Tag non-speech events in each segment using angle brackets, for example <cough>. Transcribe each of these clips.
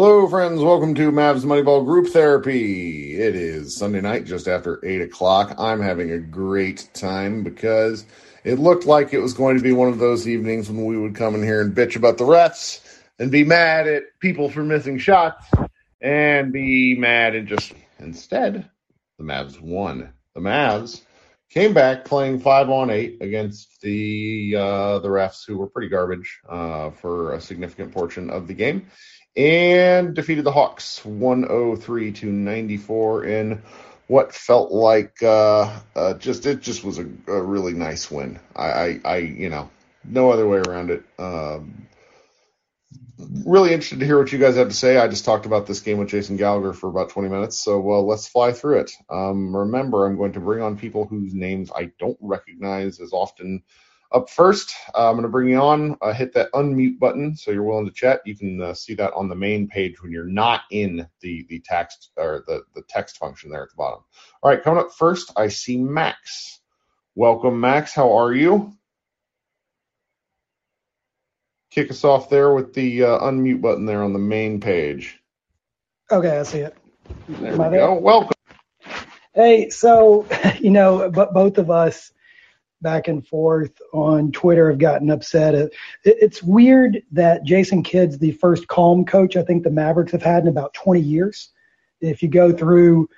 Hello, friends. Welcome to Mavs Moneyball Group Therapy. It is Sunday night, just after 8 o'clock. I'm having a great time because it looked like it was going to be one of those evenings when we would come in here and bitch about the refs and be mad at people for missing shots and be mad and just instead, the Mavs won. The Mavs came back playing five on eight against the uh, the refs who were pretty garbage uh, for a significant portion of the game and defeated the Hawks 103 to 94 in what felt like uh, uh, just it just was a, a really nice win. I, I, I, you know no other way around it. Um, really interested to hear what you guys have to say. I just talked about this game with Jason Gallagher for about 20 minutes, so well, let's fly through it. Um, remember, I'm going to bring on people whose names I don't recognize as often up first, uh, I'm going to bring you on. Uh, hit that unmute button so you're willing to chat. You can uh, see that on the main page when you're not in the the text or the the text function there at the bottom. All right, coming up first, I see Max. Welcome, Max. How are you? Kick us off there with the uh, unmute button there on the main page. Okay, I see it. There we go. Welcome. Hey, so <laughs> you know, but both of us back and forth on Twitter have gotten upset. It, it's weird that Jason Kidd's the first calm coach I think the Mavericks have had in about 20 years. If you go through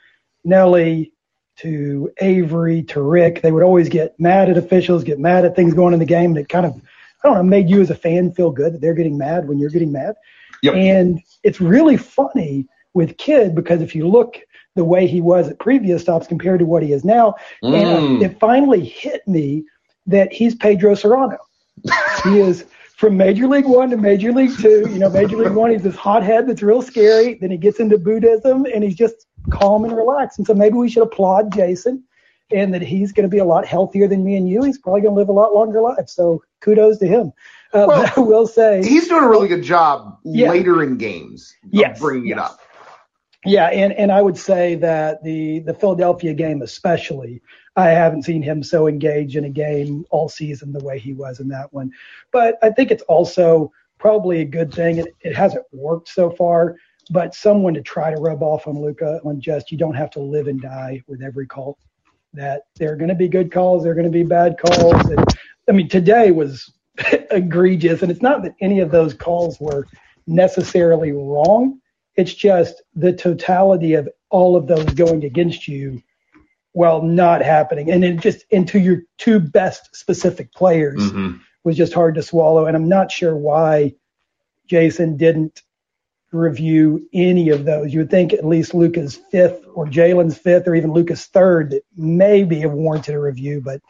Nelly to Avery to Rick, they would always get mad at officials, get mad at things going in the game. And it kind of, I don't know, made you as a fan feel good that they're getting mad when you're getting mad. Yep. And it's really funny with Kidd because if you look the way he was at previous stops compared to what he is now. Mm. And it finally hit me that he's Pedro Cerrano. he is from Major League One to Major League Two. You know, Major League One, he's this hothead that's real scary. Then he gets into Buddhism and he's just calm and relaxed. And so maybe we should applaud Jason and that he's going to be a lot healthier than me and you. He's probably going to live a lot longer life. So kudos to him. Uh, well, <laughs> I will say he's doing a really good job yeah. later in games yes, bringing yes. it up. Yeah, and, and I would say that the the Philadelphia game especially, I haven't seen him so engaged in a game all season the way he was in that one. But I think it's also probably a good thing. It, it hasn't worked so far, but someone to try to rub off on Luka on just you don't have to live and die with every call. That there are going to be good calls, there are going to be bad calls. And, I mean, today was <laughs> egregious, and it's not that any of those calls were necessarily wrong it's just the totality of all of those going against you while not happening. And it just into your two best specific players mm-hmm. was just hard to swallow. And I'm not sure why Jason didn't review any of those. You would think at least Luka's fifth or Jalen's fifth or even Luka's third that maybe have warranted a review. But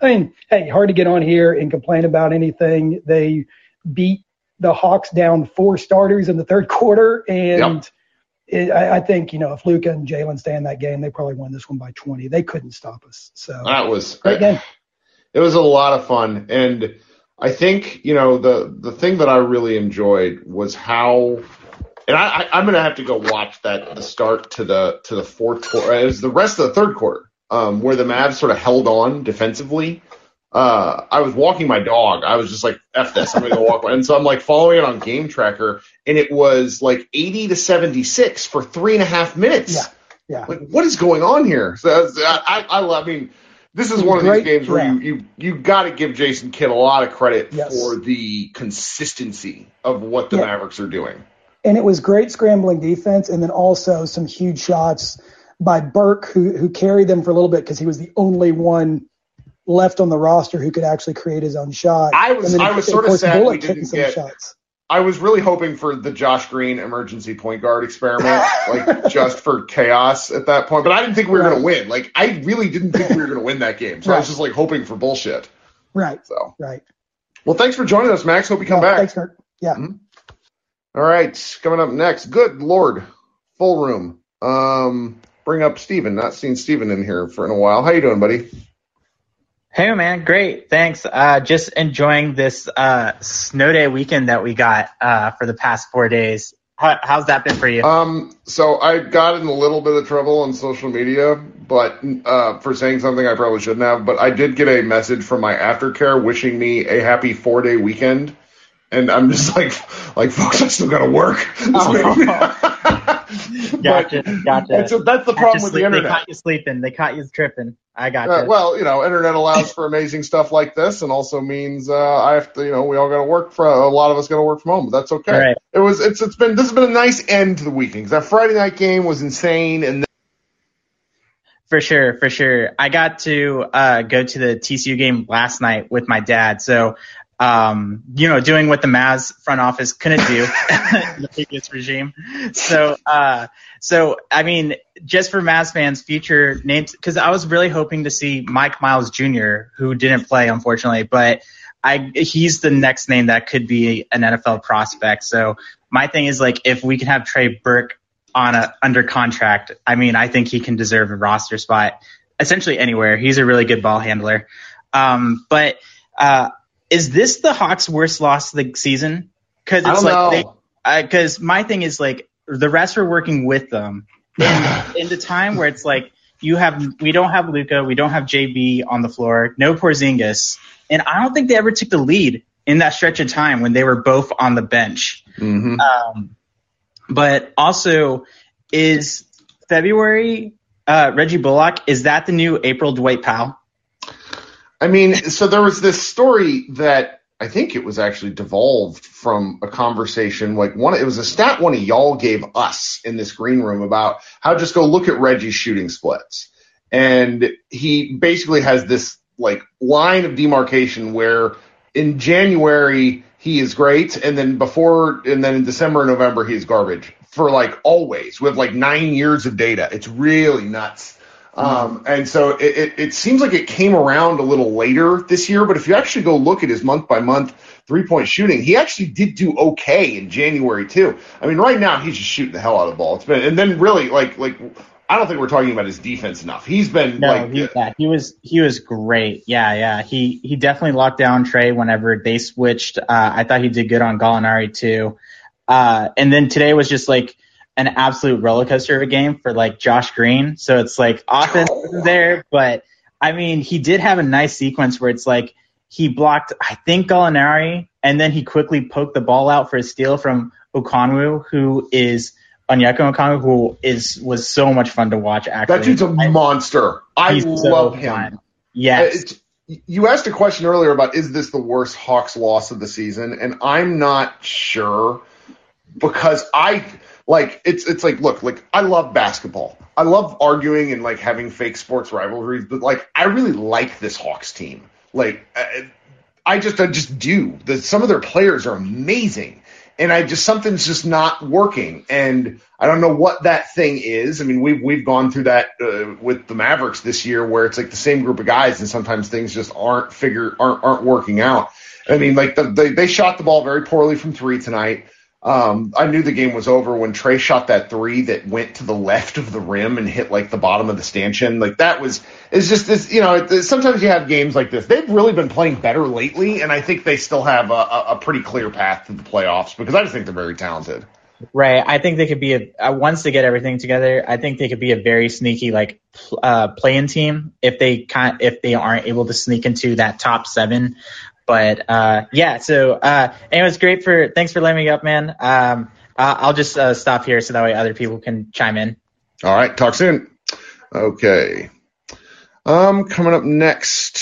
I mean, hey, hard to get on here and complain about anything. They beat the Hawks down four starters in the third quarter and yep. it, I, I, think you know if Luka and Jalen stay in that game, they probably won this one by 20. They couldn't stop us. So that was great game. It was a lot of fun, and I think you know the the thing that I really enjoyed was how. And I, I, am gonna have to go watch that the start to the to the fourth quarter. It was the rest of the third quarter, um, where the Mavs sort of held on defensively uh, I was walking my dog. I was just like, F this, I'm gonna go walk. And so I'm like following it on Game Tracker, and it was like 80 to 76 for three and a half minutes. Yeah. Yeah. Like, what is going on here? So I, I, I, I mean, this is one of these games where yeah. you, you, you got to give Jason Kidd a lot of credit yes. for the consistency of what the yeah. Mavericks are doing. And it was great scrambling defense, and then also some huge shots by Burke, who who carried them for a little bit because he was the only one left on the roster who could actually create his own shot. I was I was sort of sad we didn't get. Shots. I was really hoping for the Josh Green emergency point guard experiment, like <laughs> just for chaos at that point. But I didn't think we were right. going to win. Like I really didn't think we were going to win that game. So right. I was just like hoping for bullshit. Right. So right. Well, thanks for joining us, Max. Hope you come yeah, back. Thanks, Kirk. Yeah. Mm-hmm. All right. Coming up next. Good Lord. Full room. Um, bring up Steven. Not seen Steven in here for in a while. How you doing, buddy? Hey man, great. Thanks. Uh, just enjoying this uh, snow day weekend that we got uh, for the past four days. How, how's that been for you? Um, so I got in a little bit of trouble on social media, but uh, for saying something I probably shouldn't have. But I did get a message from my aftercare wishing me a happy four day weekend and I'm just <laughs> like, like folks, I still got to work. Oh. <laughs> gotcha, gotcha. That's, that's the problem with sleep. the internet. They caught you sleeping. They caught you tripping. I got uh, well, you know, internet allows <laughs> for amazing stuff like this, and also means uh, I have to, you know, we all got to work for a lot of us got to work from home, but that's okay. Right. It was, it's, it's been, this has been a nice end to the weekend because that Friday night game was insane, and. Then- for sure, for sure. I got to uh, go to the TCU game last night with my dad, so um, you know, doing what the Mavs front office couldn't do <laughs> in the previous regime. So, uh, so I mean, just for Mavs fans, future names, because I was really hoping to see Mike Miles Jr., who didn't play unfortunately, but I he's the next name that could be an NFL prospect. So my thing is like, if we can have Trey Burke on a under contract, I mean, I think he can deserve a roster spot essentially anywhere. He's a really good ball handler. Um, but uh, is this the Hawks' worst loss of the season? Because it's like because my thing is like the rest are working with them <sighs> in, in the time where it's like you have we don't have Luka, we don't have JB on the floor, no Porzingis, and I don't think they ever took the lead in that stretch of time when they were both on the bench. Mm-hmm. Um, but also, is February uh, Reggie Bullock is that the new April Dwight Powell? I mean, so there was this story that I think it was actually devolved from a conversation like one. It was a stat one of y'all gave us in this green room about how just go look at Reggie's shooting splits, and he basically has this like line of demarcation where in January he is great, and then before and then in December and November he is garbage for like always with like nine years of data. It's really nuts. Um, and so it, it, it, seems like it came around a little later this year, but if you actually go look at his month by month three point shooting, he actually did do okay in January too. I mean, right now he's just shooting the hell out of the ball. It's been, and then really like, like, I don't think we're talking about his defense enough. He's been no, like, he, yeah, he was, he was great. Yeah. Yeah. He, he definitely locked down Trae whenever they switched. Uh, I thought he did good on Gallinari too. Uh, and then today was just like, an absolute roller coaster of a game for like Josh Green. So it's like offense <laughs> is there, but I mean, he did have a nice sequence where it's like he blocked, I think Gallinari, and then he quickly poked the ball out for a steal from Okongwu, who is Onyeka Okongwu, who is was so much fun to watch. Actually, that dude's a monster. I love so him. Fun. Yes. you asked a question earlier about is this the worst Hawks loss of the season, and I'm not sure because I like it's it's like look like I love basketball. I love arguing and like having fake sports rivalries, but like I really like this Hawks team. Like I, I just I just do. The, some of their players are amazing, and I just something's just not working, and I don't know what that thing is. I mean, we've we've gone through that uh, with the Mavericks this year, where it's like the same group of guys, and sometimes things just aren't figure aren't aren't working out. I mean, like the, they they shot the ball very poorly from three tonight. Um, I knew the game was over when Trae shot that three that went to the left of the rim and hit like the bottom of the stanchion. Like that was, it's just this, you know, sometimes you have games like this. They've really been playing better lately, and I think they still have a, a, pretty clear path to the playoffs because I just think they're very talented. Right. I think they could be a uh, once they get everything together. I think they could be a very sneaky like uh, playing team if they kind if they aren't able to sneak into that top seven. But uh, yeah. So uh, anyways, great for thanks for letting me up, man. Um, I'll just uh, stop here so that way other people can chime in. All right. Talk soon. Okay. Um, coming up next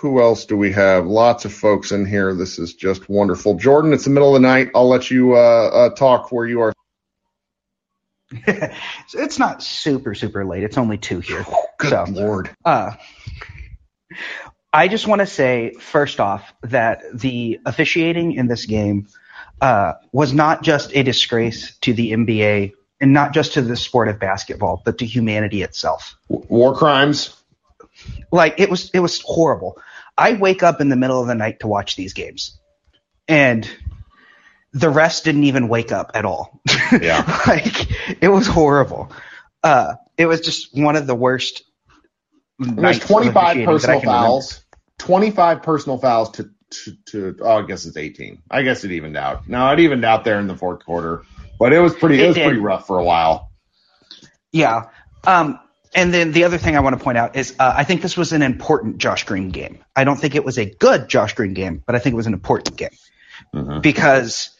who else do we have? Lots of folks in here. This is just wonderful. Jordan, it's the middle of the night. I'll let you uh, uh, talk where you are. <laughs> it's not super super late. It's only two here. Oh, good so, lord. Uh, I just want to say first off that the officiating in this game uh, was not just a disgrace to the NBA and not just to the sport of basketball, but to humanity itself. War crimes. Like it was, it was horrible. I wake up in the middle of the night to watch these games, and the rest didn't even wake up at all. Yeah, <laughs> like it was horrible. Uh, it was just one of the worst. There's 25 personal fouls. 25 personal fouls to, to, to, oh, I guess it's 18. I guess it evened out. No, it evened out there in the fourth quarter, but it was pretty, it, it was did. pretty rough for a while. Yeah. Um, and then the other thing I want to point out is uh, I think this was an important Josh Green game. I don't think it was a good Josh Green game, but I think it was an important game mm-hmm. because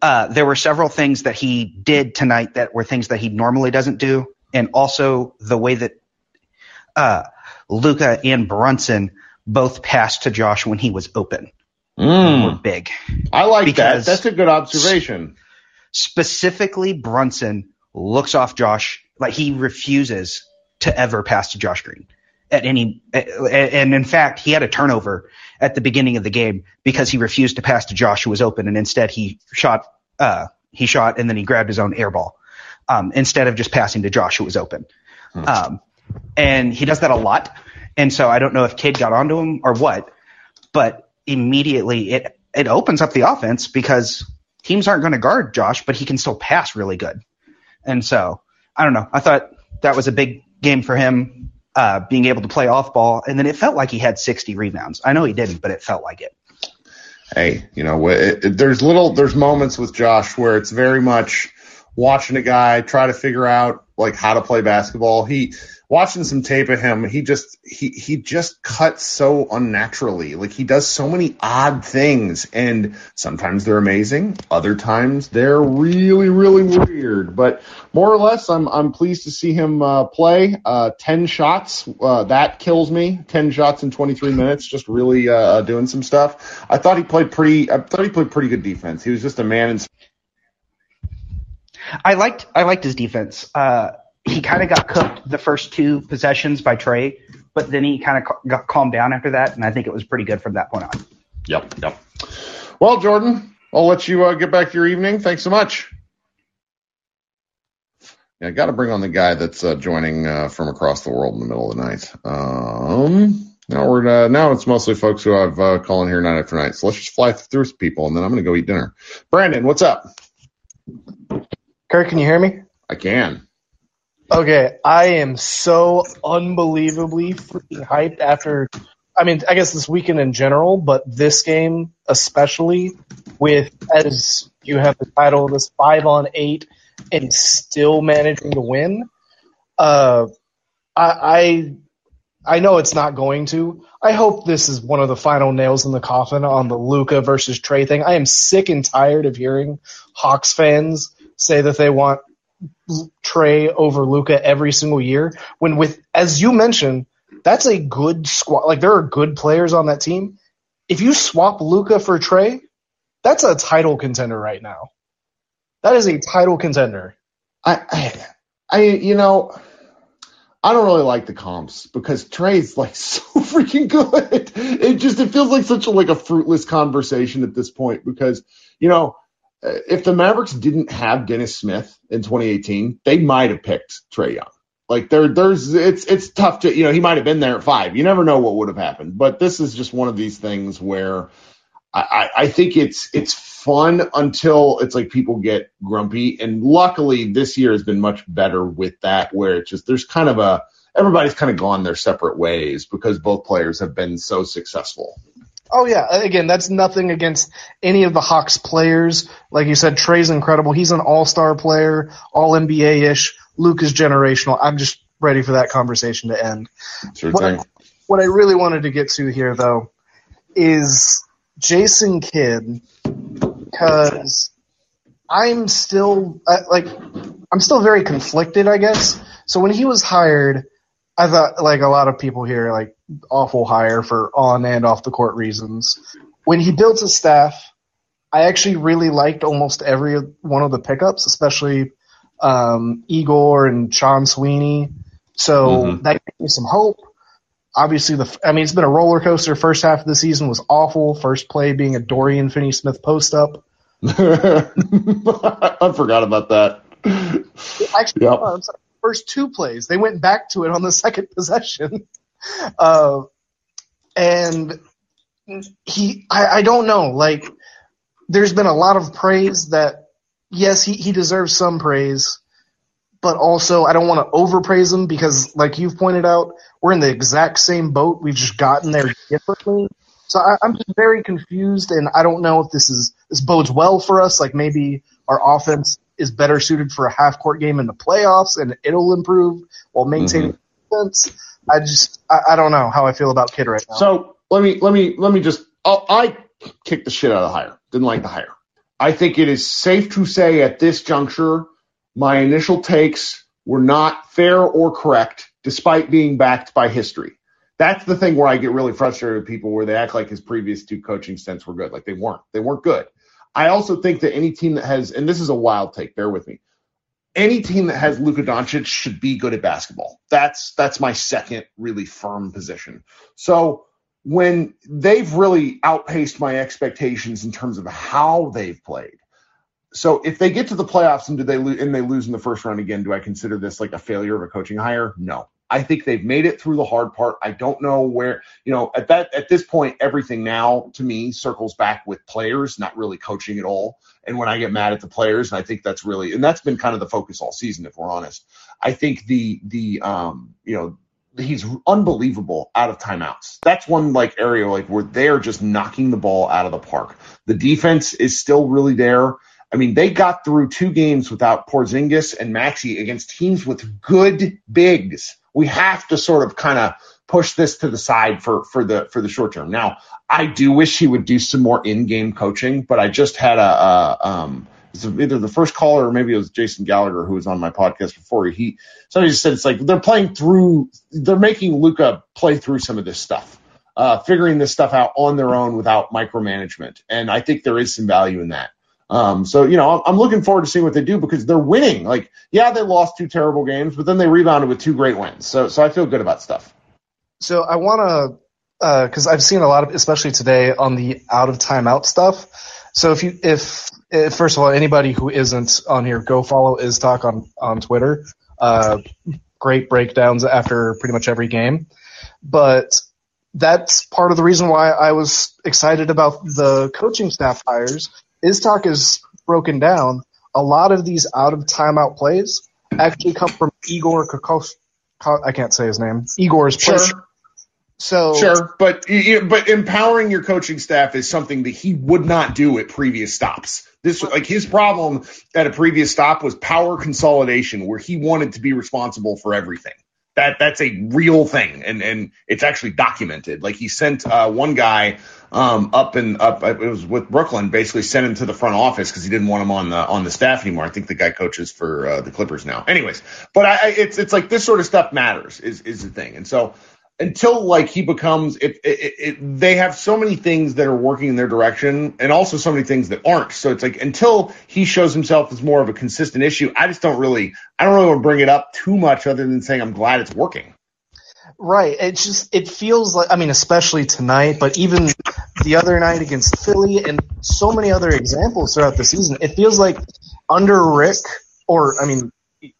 uh, there were several things that he did tonight that were things that he normally doesn't do, and also the way that uh, Luka and Brunson both passed to Josh when he was open mm. were big. I like because that. That's a good observation. Specifically, Brunson looks off Josh like he refuses to ever pass to Josh Green at any, and in fact, he had a turnover at the beginning of the game because he refused to pass to Josh who was open and instead he shot, uh, he shot and then he grabbed his own air ball, um, instead of just passing to Josh who was open. Hmm. Um, and he does that a lot. And so I don't know if Cade got onto him or what, but immediately it, it opens up the offense because teams aren't going to guard Josh, but he can still pass really good. And so I don't know. I thought that was a big game for him, uh, being able to play off ball. And then it felt like he had 60 rebounds. I know he didn't, but it felt like it. Hey, you know, it, it, there's little, there's moments with Josh where it's very much watching a guy try to figure out like how to play basketball. He, watching some tape of him, he just he he just cuts so unnaturally. Like he does so many odd things, and sometimes they're amazing, other times they're really really weird. But more or less, I'm I'm pleased to see him uh, play. Uh, Ten shots uh, that kills me. Ten shots in 23 minutes, just really uh, doing some stuff. I thought he played pretty. I thought he played pretty good defense. He was just a man in. I liked I liked his defense. Uh, he kind of got cooked the first two possessions by Trae, but then he kind of got calmed down after that, and I think it was pretty good from that point on. Yep, yep. Well, Jordan, I'll let you uh, get back to your evening. Thanks so much. Yeah, I got to bring on the guy that's uh, joining uh, from across the world in the middle of the night. Um, now we're uh, now it's mostly folks who I've uh, calling here night after night. So let's just fly through some people, and then I'm going to go eat dinner. Brandon, what's up? Kirk, can you hear me? I can. Okay, I am so unbelievably freaking hyped after. I mean, I guess this weekend in general, but this game especially, with as you have the title, of this five on eight, and still managing to win. Uh, I, I I know it's not going to. I hope this is one of the final nails in the coffin on the Luka versus Trae thing. I am sick and tired of hearing Hawks fans say that they want Trae over Luka every single year. When with as you mentioned, that's a good squad. Like there are good players on that team. If you swap Luka for Trae, that's a title contender right now. That is a title contender. I, I, I you know, I don't really like the comps because Trae's like <laughs> so freaking good. It just it feels like such a like a fruitless conversation at this point because you know Uh, if the Mavericks didn't have Dennis Smith in 2018, they might have picked Trae Young. Like there, there's it's it's tough to you know he might have been there at five. You never know what would have happened. But this is just one of these things where I, I think it's it's fun until it's like people get grumpy. And luckily, this year has been much better with that, where it's just there's kind of a everybody's kind of gone their separate ways because both players have been so successful. Oh yeah, again, that's nothing against any of the Hawks players. Like you said, Trae's incredible. He's an all-star player, all NBA-ish. Luke is generational. I'm just ready for that conversation to end. Sure what, thing. I, what I really wanted to get to here, though, is Jason Kidd, because I'm still uh, like I'm still very conflicted, I guess. So when he was hired, I thought like a lot of people here like awful hire for on and off the court reasons. When he builds his staff, I actually really liked almost every one of the pickups, especially um, Igor and Sean Sweeney. So Mhm. that gave me some hope. Obviously, the I mean, it's been a roller coaster. First half of the season was awful. First play being a Dorian Finney-Smith post up. <laughs> <laughs> I forgot about that. Actually, Yep. no, first two plays, they went back to it on the second possession. Uh, and he, I, I don't know, like, there's been a lot of praise that, yes, he, he deserves some praise, but also I don't want to overpraise him because, like you've pointed out, we're in the exact same boat. We've just gotten there differently. So I, I'm just very confused, and I don't know if this is this bodes well for us. Like maybe our offense is better suited for a half court game in the playoffs, and it'll improve while maintaining defense. I just I, I don't know how I feel about Kidd right now. So let me let me let me just I'll, I kicked the shit out of the hire. Didn't like the hire. I think it is safe to say at this juncture, my initial takes were not fair or correct, despite being backed by history. That's the thing where I get really frustrated with people where they act like his previous two coaching stints were good. Like they weren't. They weren't good. I also think that any team that has, and this is a wild take, bear with me. Any team that has Luka Doncic should be good at basketball. That's that's my second really firm position. So when they've really outpaced my expectations in terms of how they've played. So if they get to the playoffs and do they lo- and they lose in the first round again, do I consider this like a failure of a coaching hire? No. I think they've made it through the hard part. I don't know where, you know, at that at this point everything now to me circles back with players, not really coaching at all. And when I get mad at the players, and I think that's really and that's been kind of the focus all season if we're honest. I think the the um, you know, he's unbelievable out of timeouts. That's one like area like where they're just knocking the ball out of the park. The defense is still really there. I mean, they got through two games without Porzingis and Maxi against teams with good bigs. We have to sort of kind of push this to the side for for the for the short term. Now, I do wish he would do some more in-game coaching, but I just had a, a um either the first caller or maybe it was Jason Gallagher who was on my podcast before. He somebody said it's like they're playing through, they're making Luka play through some of this stuff, uh, figuring this stuff out on their own without micromanagement, and I think there is some value in that. Um, so you know, I'm, looking forward to seeing what they do because they're winning. Like, yeah, they lost two terrible games, but then they rebounded with two great wins. So, so I feel good about stuff. So I want to, because I've seen a lot of, especially today, on the out of timeout stuff. So if you, if, if first of all, anybody who isn't on here, go follow Iztok on on Twitter. Uh, great breakdowns after pretty much every game, but that's part of the reason why I was excited about the coaching staff hires. Talk is broken down. A lot of these out of timeout plays actually come from Igor Kokos. I can't say his name. Igor's play. So Sure, but but empowering your coaching staff is something that he would not do at previous stops. This like his problem at a previous stop was power consolidation, where he wanted to be responsible for everything. That that's a real thing, and and it's actually documented. Like he sent uh, one guy um, up and up. It was with Brooklyn, basically sent him to the front office because he didn't want him on the on the staff anymore. I think the guy coaches for uh, the Clippers now. Anyways, but I, I it's it's like this sort of stuff matters is is the thing, and so until like he becomes it, they have so many things that are working in their direction and also so many things that aren't so it's like until he shows himself as more of a consistent issue i just don't really i don't really want to bring it up too much other than saying i'm glad it's working Right. It just it feels like I mean, especially tonight, but even the other night against Philly and so many other examples throughout the season, it feels like under Rick, or I mean,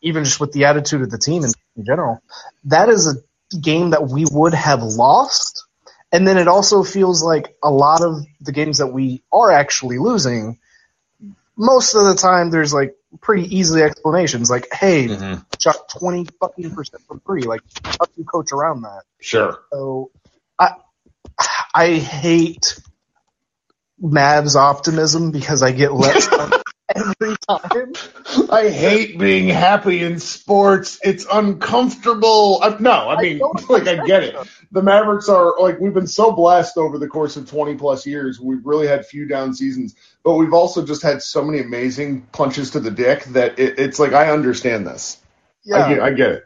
even just with the attitude of the team in, general, that is a game that we would have lost. And then it also feels like a lot of the games that we are actually losing, most of the time there's like pretty easy explanations. Like, hey, Mhm. Shot 20 fucking percent from three. Like, how do you coach around that? Sure. So I I hate Mavs optimism because I get let <laughs> down every time. I hate being happy in sports. It's uncomfortable. I, no, I mean, don't <laughs> like, I get it. The Mavericks are, like, we've been so blessed over the course of 20 plus years. We've really had few down seasons, but we've also just had so many amazing punches to the dick that it, it's like, I understand this. Yeah, I, get, I get it.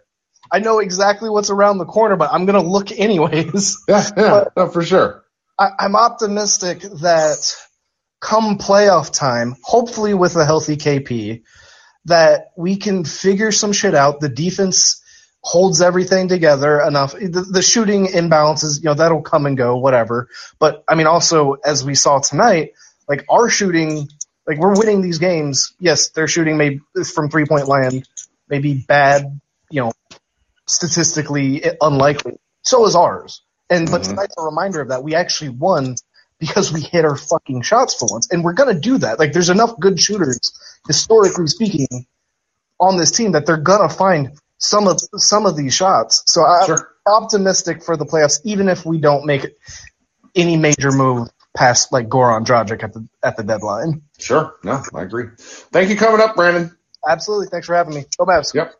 I know exactly what's around the corner, but I'm gonna look <laughs> anyways. <laughs> Yeah, yeah, no, for sure. I, I'm optimistic that come playoff time, hopefully with a healthy KP, that we can figure some shit out. The defense holds everything together enough. The, the shooting imbalances, you know, that'll come and go, whatever. But I mean, also as we saw tonight, like our shooting, like we're winning these games. Yes, their shooting may from three point land may be bad, you know, statistically unlikely. So is ours. And but Mhm. tonight's a reminder of that. We actually won because we hit our fucking shots for once, and we're gonna do that. Like, there's enough good shooters, historically speaking, on this team that they're gonna find some of some of these shots. So I'm Sure. optimistic for the playoffs, even if we don't make any major move past like Goran Dragic at the at the deadline. Sure. No, I agree. Thank you coming up, Brandon. Absolutely. Thanks for having me. Go Mavs. Yep.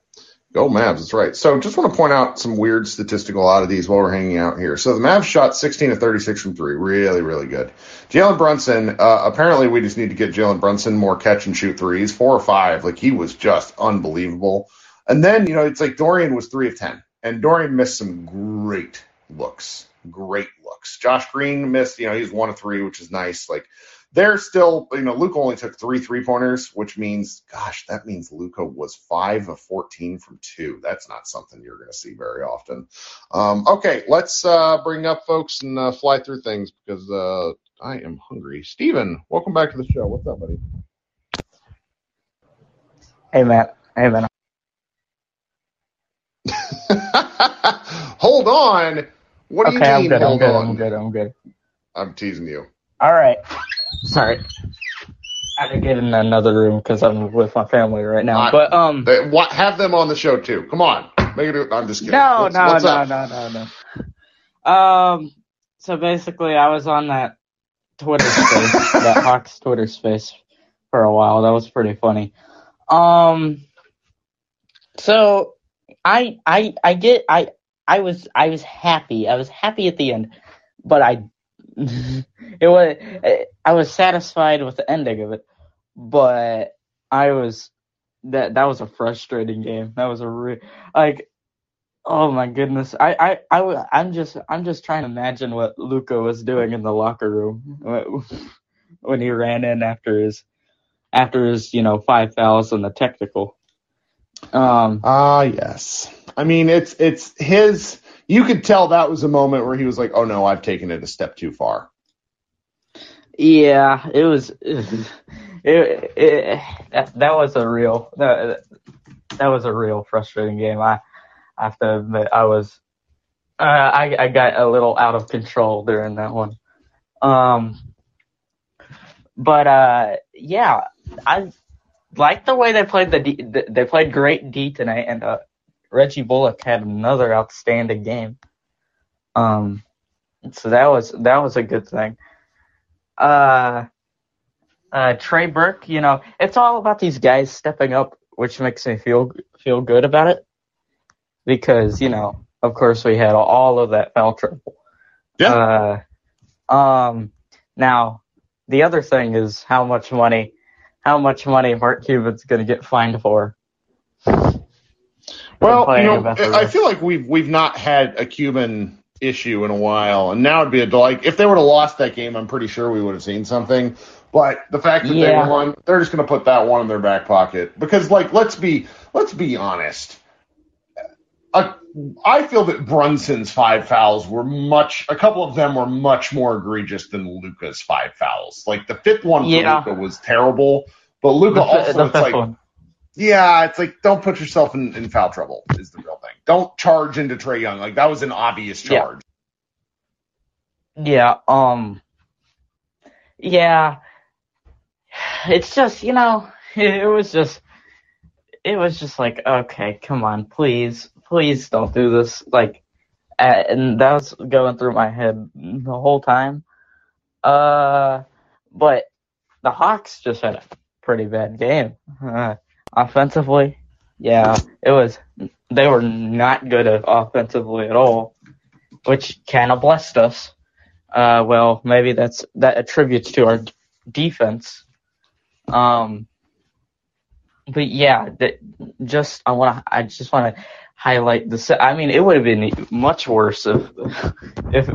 Go Mavs, that's right. So just want to point out some weird statistical oddities while we're hanging out here. So the Mavs shot 16 to 36 from three. Really, really good. Jalen Brunson, uh, apparently we just need to get Jalen Brunson more catch and shoot threes, four or five. Like he was just unbelievable. And then, you know, it's like Dorian was three of 10 and Dorian missed some great looks, great looks. Josh Green missed, you know, he was one of three, which is nice. Like they're still, you know, Luka only took three three pointers, which means, gosh, that means Luka was five of 14 from two. That's not something you're going to see very often. Um, okay, let's uh, bring up folks and uh, fly through things because uh, I am hungry. Steven, welcome back to the show. What's up, buddy? Hey Matt. Hey man. <laughs> hold on. What do okay, you I'm mean? good. I'm hold good. on. I'm good. I'm good. I'm teasing you. All right. Sorry. I had to get in another room because I'm with my family right now. I- but um, They, what, have them on the show too. Come on, make it. I'm just kidding. no, What's- no, what's no, up? no, no, no. Um, so basically, I was on that Twitter <laughs> space, that Hawks Twitter space, for a while. That was pretty funny. Um, so I, I, I get, I, I was, I was happy. I was happy at the end, but I, <laughs> it was, I was satisfied with the ending of it, but I was, that, that was a frustrating game. That was a re- like, oh my goodness. I I I'm just, I'm just trying to imagine what Luka was doing in the locker room <laughs> when he ran in after his, after his, you know, five fouls and the technical. Um, Ah, yes. I mean, it's it's his. You could tell that was a moment where he was like, "Oh no, I've taken it a step too far." Yeah, it was. It, it, that that was a real that that was a real frustrating game. I, I have to admit, I was uh, I I got a little out of control during that one. Um, but uh, yeah, I like the way they played the D, they played great D tonight, and uh, Reggie Bullock had another outstanding game. Um, so that was that was a good thing uh, uh, Trey Burke, you know, it's all about these guys stepping up, which makes me feel feel good about it. Because you know, of course, we had all of that foul trouble. Yeah. Uh, um. Now, the other thing is how much money, how much money Mark Cuban's going to get fined for. Well, you know, I feel like we've we've not had a Cuban issue in a while, and now it'd be a like if they would have lost that game, I'm pretty sure we would have seen something. But the fact that Yeah. they won, they're just going to put that one in their back pocket because, like, let's be let's be honest. Uh, I feel that Brunson's five fouls were much. A couple of them were much more egregious than Luka's five fouls. Like the fifth one for Yeah. Luka was terrible, but Luka The, also the it's like one. Yeah, it's like don't put yourself in, in foul trouble is the real thing. Don't charge into Trae Young. Like that was an obvious charge. Yeah, um, yeah, it's just, you know, it was just, it was just like, okay, come on, please, please don't do this. Like, and that was going through my head the whole time. Uh, but the Hawks just had a pretty bad game. Uh, <laughs> offensively, yeah, it was, they were not good at offensively at all, which kind of blessed us. Uh, well, maybe that's, that attributes to our defense. Um, but yeah, that just I want to I just want to highlight the. I mean, it would have been much worse if if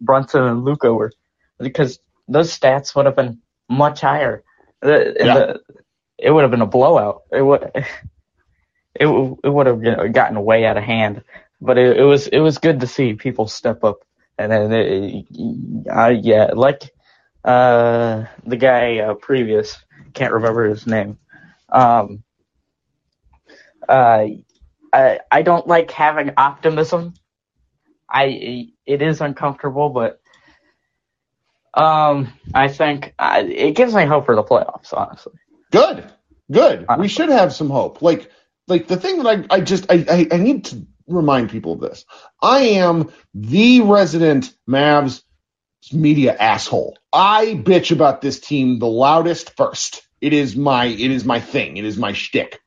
Brunson and Luka were because those stats would have been much higher. The, Yeah. the, it would have been a blowout. It would it it would have gotten way out of hand. But it, it was it was good to see people step up and then it, yeah, like uh the guy uh, previous can't remember his name. Um, uh, I I don't like having optimism. I it is uncomfortable, but um, I think it gives me hope for the playoffs. Honestly, Good, good. Uh-huh. We should have some hope. Like, like the thing that I, I just, I, I, I need to remind people of this. I am the resident Mavs media asshole. I bitch about this team the loudest first. It is my, it is my thing. It is my shtick.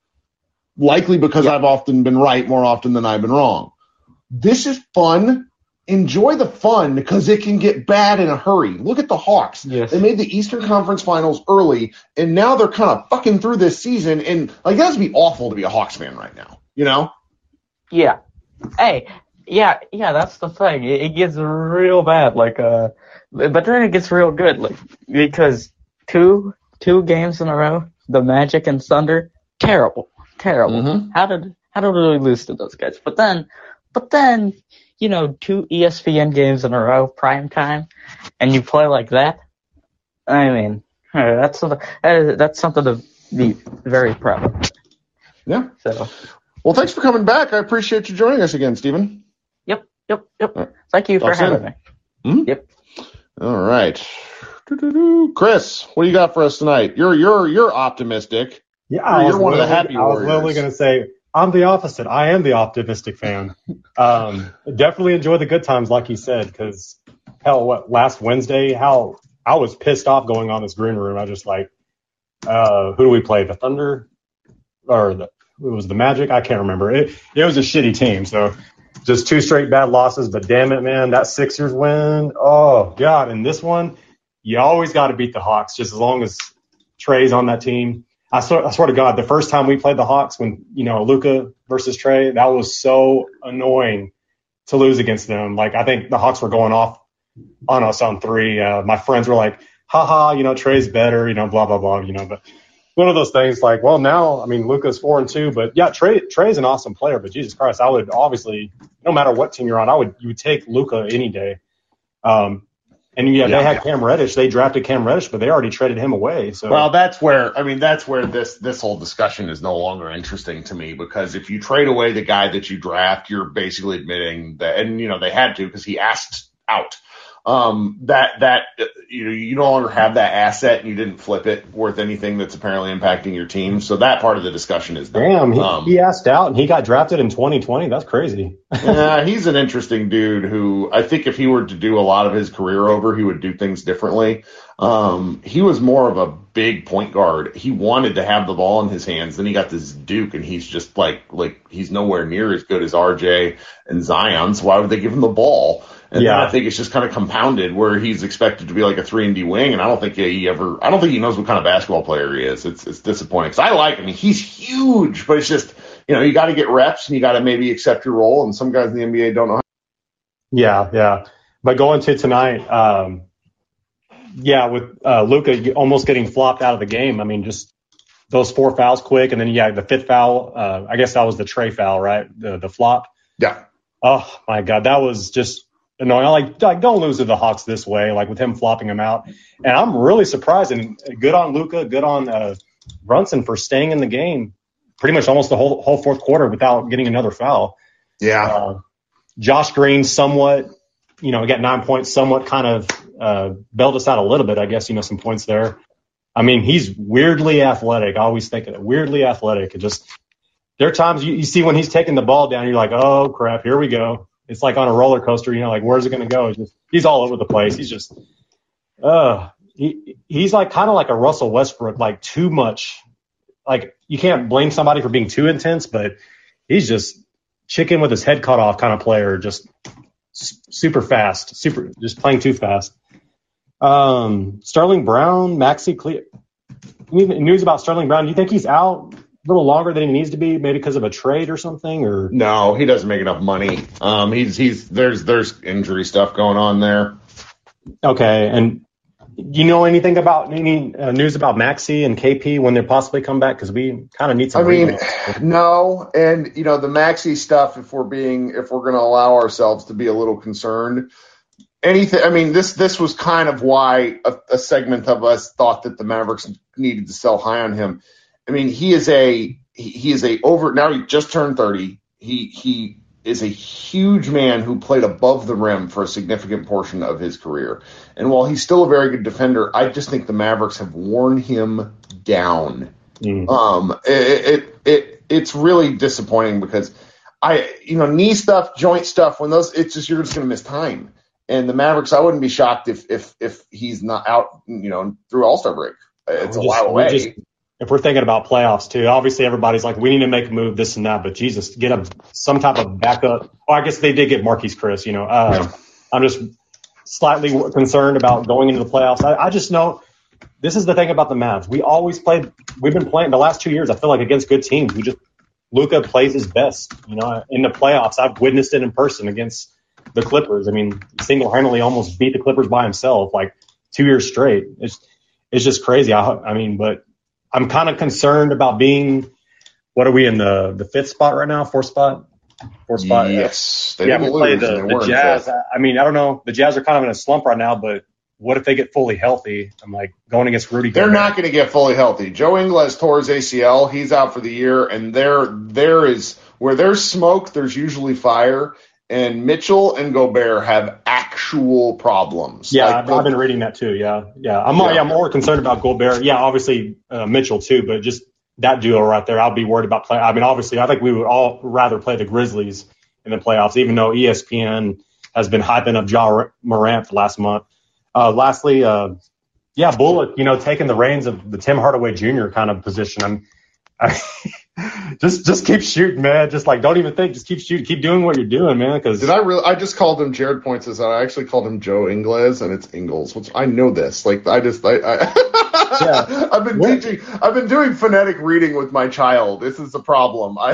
Likely because I've often been right more often than I've been wrong. This is fun. Enjoy the fun because it can get bad in a hurry. Look at the Hawks. Yes. They made the Eastern Conference Finals early, and now they're kind of fucking through this season. And like, that would be awful to be a Hawks fan right now. You know? yeah. Hey, yeah, yeah. That's the thing. It, it gets real bad, like uh, but then it gets real good, like because two two games in a row, the Magic and Thunder, terrible, terrible. Mhm. How did how did we lose to those guys? But then, but then, you know, two ESPN games in a row, prime time, and you play like that. I mean, uh, that's something, uh, that's something to be very proud of. Yeah. So, Well, thanks for coming back. I appreciate you joining us again, Stephen. yep, yep, yep. Thank you for talk soon. having me. Yep. All right. Doo-doo-doo. Chris, what do you got for us tonight? You're you're you're optimistic. Yeah, You're- I was you're one of the literally- happy I was literally going to say I'm the opposite. I am the optimistic fan. Um, definitely enjoy the good times, like you said, because hell, what last Wednesday, how I was pissed off going on this green room. I just like, uh, who do we play? The Thunder or the it was the Magic? I can't remember. It it was a shitty team, so just two straight bad losses. But damn it, man, that Sixers win. Oh god, and this one, you always got to beat the Hawks, just as long as Trae's on that team. I swear, I swear to God, the first time we played the Hawks, when you know Luka versus Trae, that was so annoying to lose against them. Like I think the Hawks were going off on us on three. Uh, my friends were like, "Haha, you know Trae's better," you know, blah blah blah, you know. But one of those things, like, well, now I mean Luka's four and two, but yeah, Trae Trae's an awesome player. But Jesus Christ, I would obviously, no matter what team you're on, I would you would take Luka any day. Um, and yeah, Yeah. they had Cam Reddish. They drafted Cam Reddish, but they already traded him away. So Well, that's where I mean that's where this this whole discussion is no longer interesting to me because if you trade away the guy that you draft, you're basically admitting that, and you know they had to because he asked out. Um, that that uh, you know you no longer have that asset and you didn't flip it worth anything that's apparently impacting your team. So that part of the discussion is done. Damn, he, Um, he asked out and he got drafted in 2020. That's crazy. <laughs> yeah, he's an interesting dude who I think if he were to do a lot of his career over, he would do things differently. Um, he was more of a big point guard. He wanted to have the ball in his hands. Then he got this Duke, and he's just like like he's nowhere near as good as RJ and Zion. So why would they give him the ball? And Yeah. I think it's just kind of compounded where he's expected to be like a three and D wing, and I don't think he ever. I don't think he knows what kind of basketball player he is. It's it's disappointing because I like him. He's huge, but it's just you know you got to get reps and you got to maybe accept your role. And some guys in the NBA don't know. how Yeah, yeah. But going to tonight, um, yeah, with uh, Luka almost getting flopped out of the game. I mean, just those four fouls quick, and then yeah, the fifth foul. Uh, I guess that was the Trae foul, right? The the flop. Yeah. Oh my God, that was just annoying. Like, like don't lose to the Hawks this way, like with him flopping him out. And I'm really surprised. And good on Luka, good on uh, Brunson for staying in the game, pretty much almost the whole whole fourth quarter without getting another foul. Yeah. Uh, Josh Green somewhat you know, got nine points, somewhat kind of uh, bailed us out a little bit, I guess, you know, some points there. I mean, he's weirdly athletic. I always think of it, weirdly athletic. It just, there are times you, you see when he's taking the ball down, you're like, oh crap, here we go. It's like on a roller coaster, you know, like where's it going to go? Just, he's all over the place. He's just, uh, he, he's like kind of like a Russell Westbrook, like too much. Like you can't blame somebody for being too intense, but he's just chicken with his head cut off kind of player, just super fast, super, just playing too fast. Um, Sterling Brown, Maxi Cle- news about Sterling Brown. Do you think he's out little longer than he needs to be, maybe because of a trade or something? Or no, he doesn't make enough money. Um, he's he's there's there's injury stuff going on there. Okay, and do you know anything about any uh, news about Maxi and KP when they possibly come back? Because we kind of need some. I mean, no, and you know the Maxi stuff. If we're being, if we're going to allow ourselves to be a little concerned, anything. I mean, this this was kind of why a, a segment of us thought that the Mavericks needed to sell high on him. I mean, he is a he, is a over now. He just turned thirty. He he is a huge man who played above the rim for a significant portion of his career. And while he's still a very good defender, I just think the Mavericks have worn him down. Mm. Um, it, it, it, it's really disappointing because I, you know, knee stuff, joint stuff, when those, it's just, you're just going to miss time. And the Mavericks, I wouldn't be shocked if, if, if he's not out, you know, through All Star break. It's a just, while away. Just, if we're thinking about playoffs too, obviously everybody's like, we need to make a move, this and that. But Jesus, get a some type of backup. Oh, I guess they did get Marquese Chriss. You know, uh, yeah. I'm just slightly concerned about going into the playoffs. I, I just know this is the thing about the Mavs. We always played. We've been playing the last two years. I feel like against good teams, we just Luka plays his best. You know, in the playoffs, I've witnessed it in person against the Clippers. I mean, single-handedly almost beat the Clippers by himself, like two years straight. It's it's just crazy. I, I mean, but I'm kind of concerned about being. What are we in the the fifth spot right now? Fourth spot. Fourth spot. Yes. yeah, we play the, the Jazz. I mean, I don't know. The Jazz are kind of in a slump right now, but what if they get fully healthy? I'm like going against Rudy. They're not going to get fully healthy. Joe Ingles tore his ACL. He's out for the year, and there there is where there's smoke, there's usually fire. And Mitchell and Gobert have actual problems. Yeah, like, I've, been reading that too. Yeah, yeah. I'm yeah. yeah more concerned about Gobert. Yeah, obviously uh, Mitchell too, but just that duo right there, I'll be worried about playing. I mean, obviously, I think we would all rather play the Grizzlies in the playoffs, even though ESPN has been hyping up Ja Morant last month. Uh, lastly, uh, yeah, Bullock, you know, taking the reins of the Tim Hardaway Jr. kind of position. I'm, I, <laughs> just just keep shooting, man. Just like don't even think. Just keep shooting. Keep doing what you're doing, man. Because did I really? I just called him Jared points out. I actually called him Joe Ingles, and it's Ingles. Which I know this. Like I just I. I yeah. <laughs> I've been what? teaching. I've been doing phonetic reading with my child. This is the problem. I.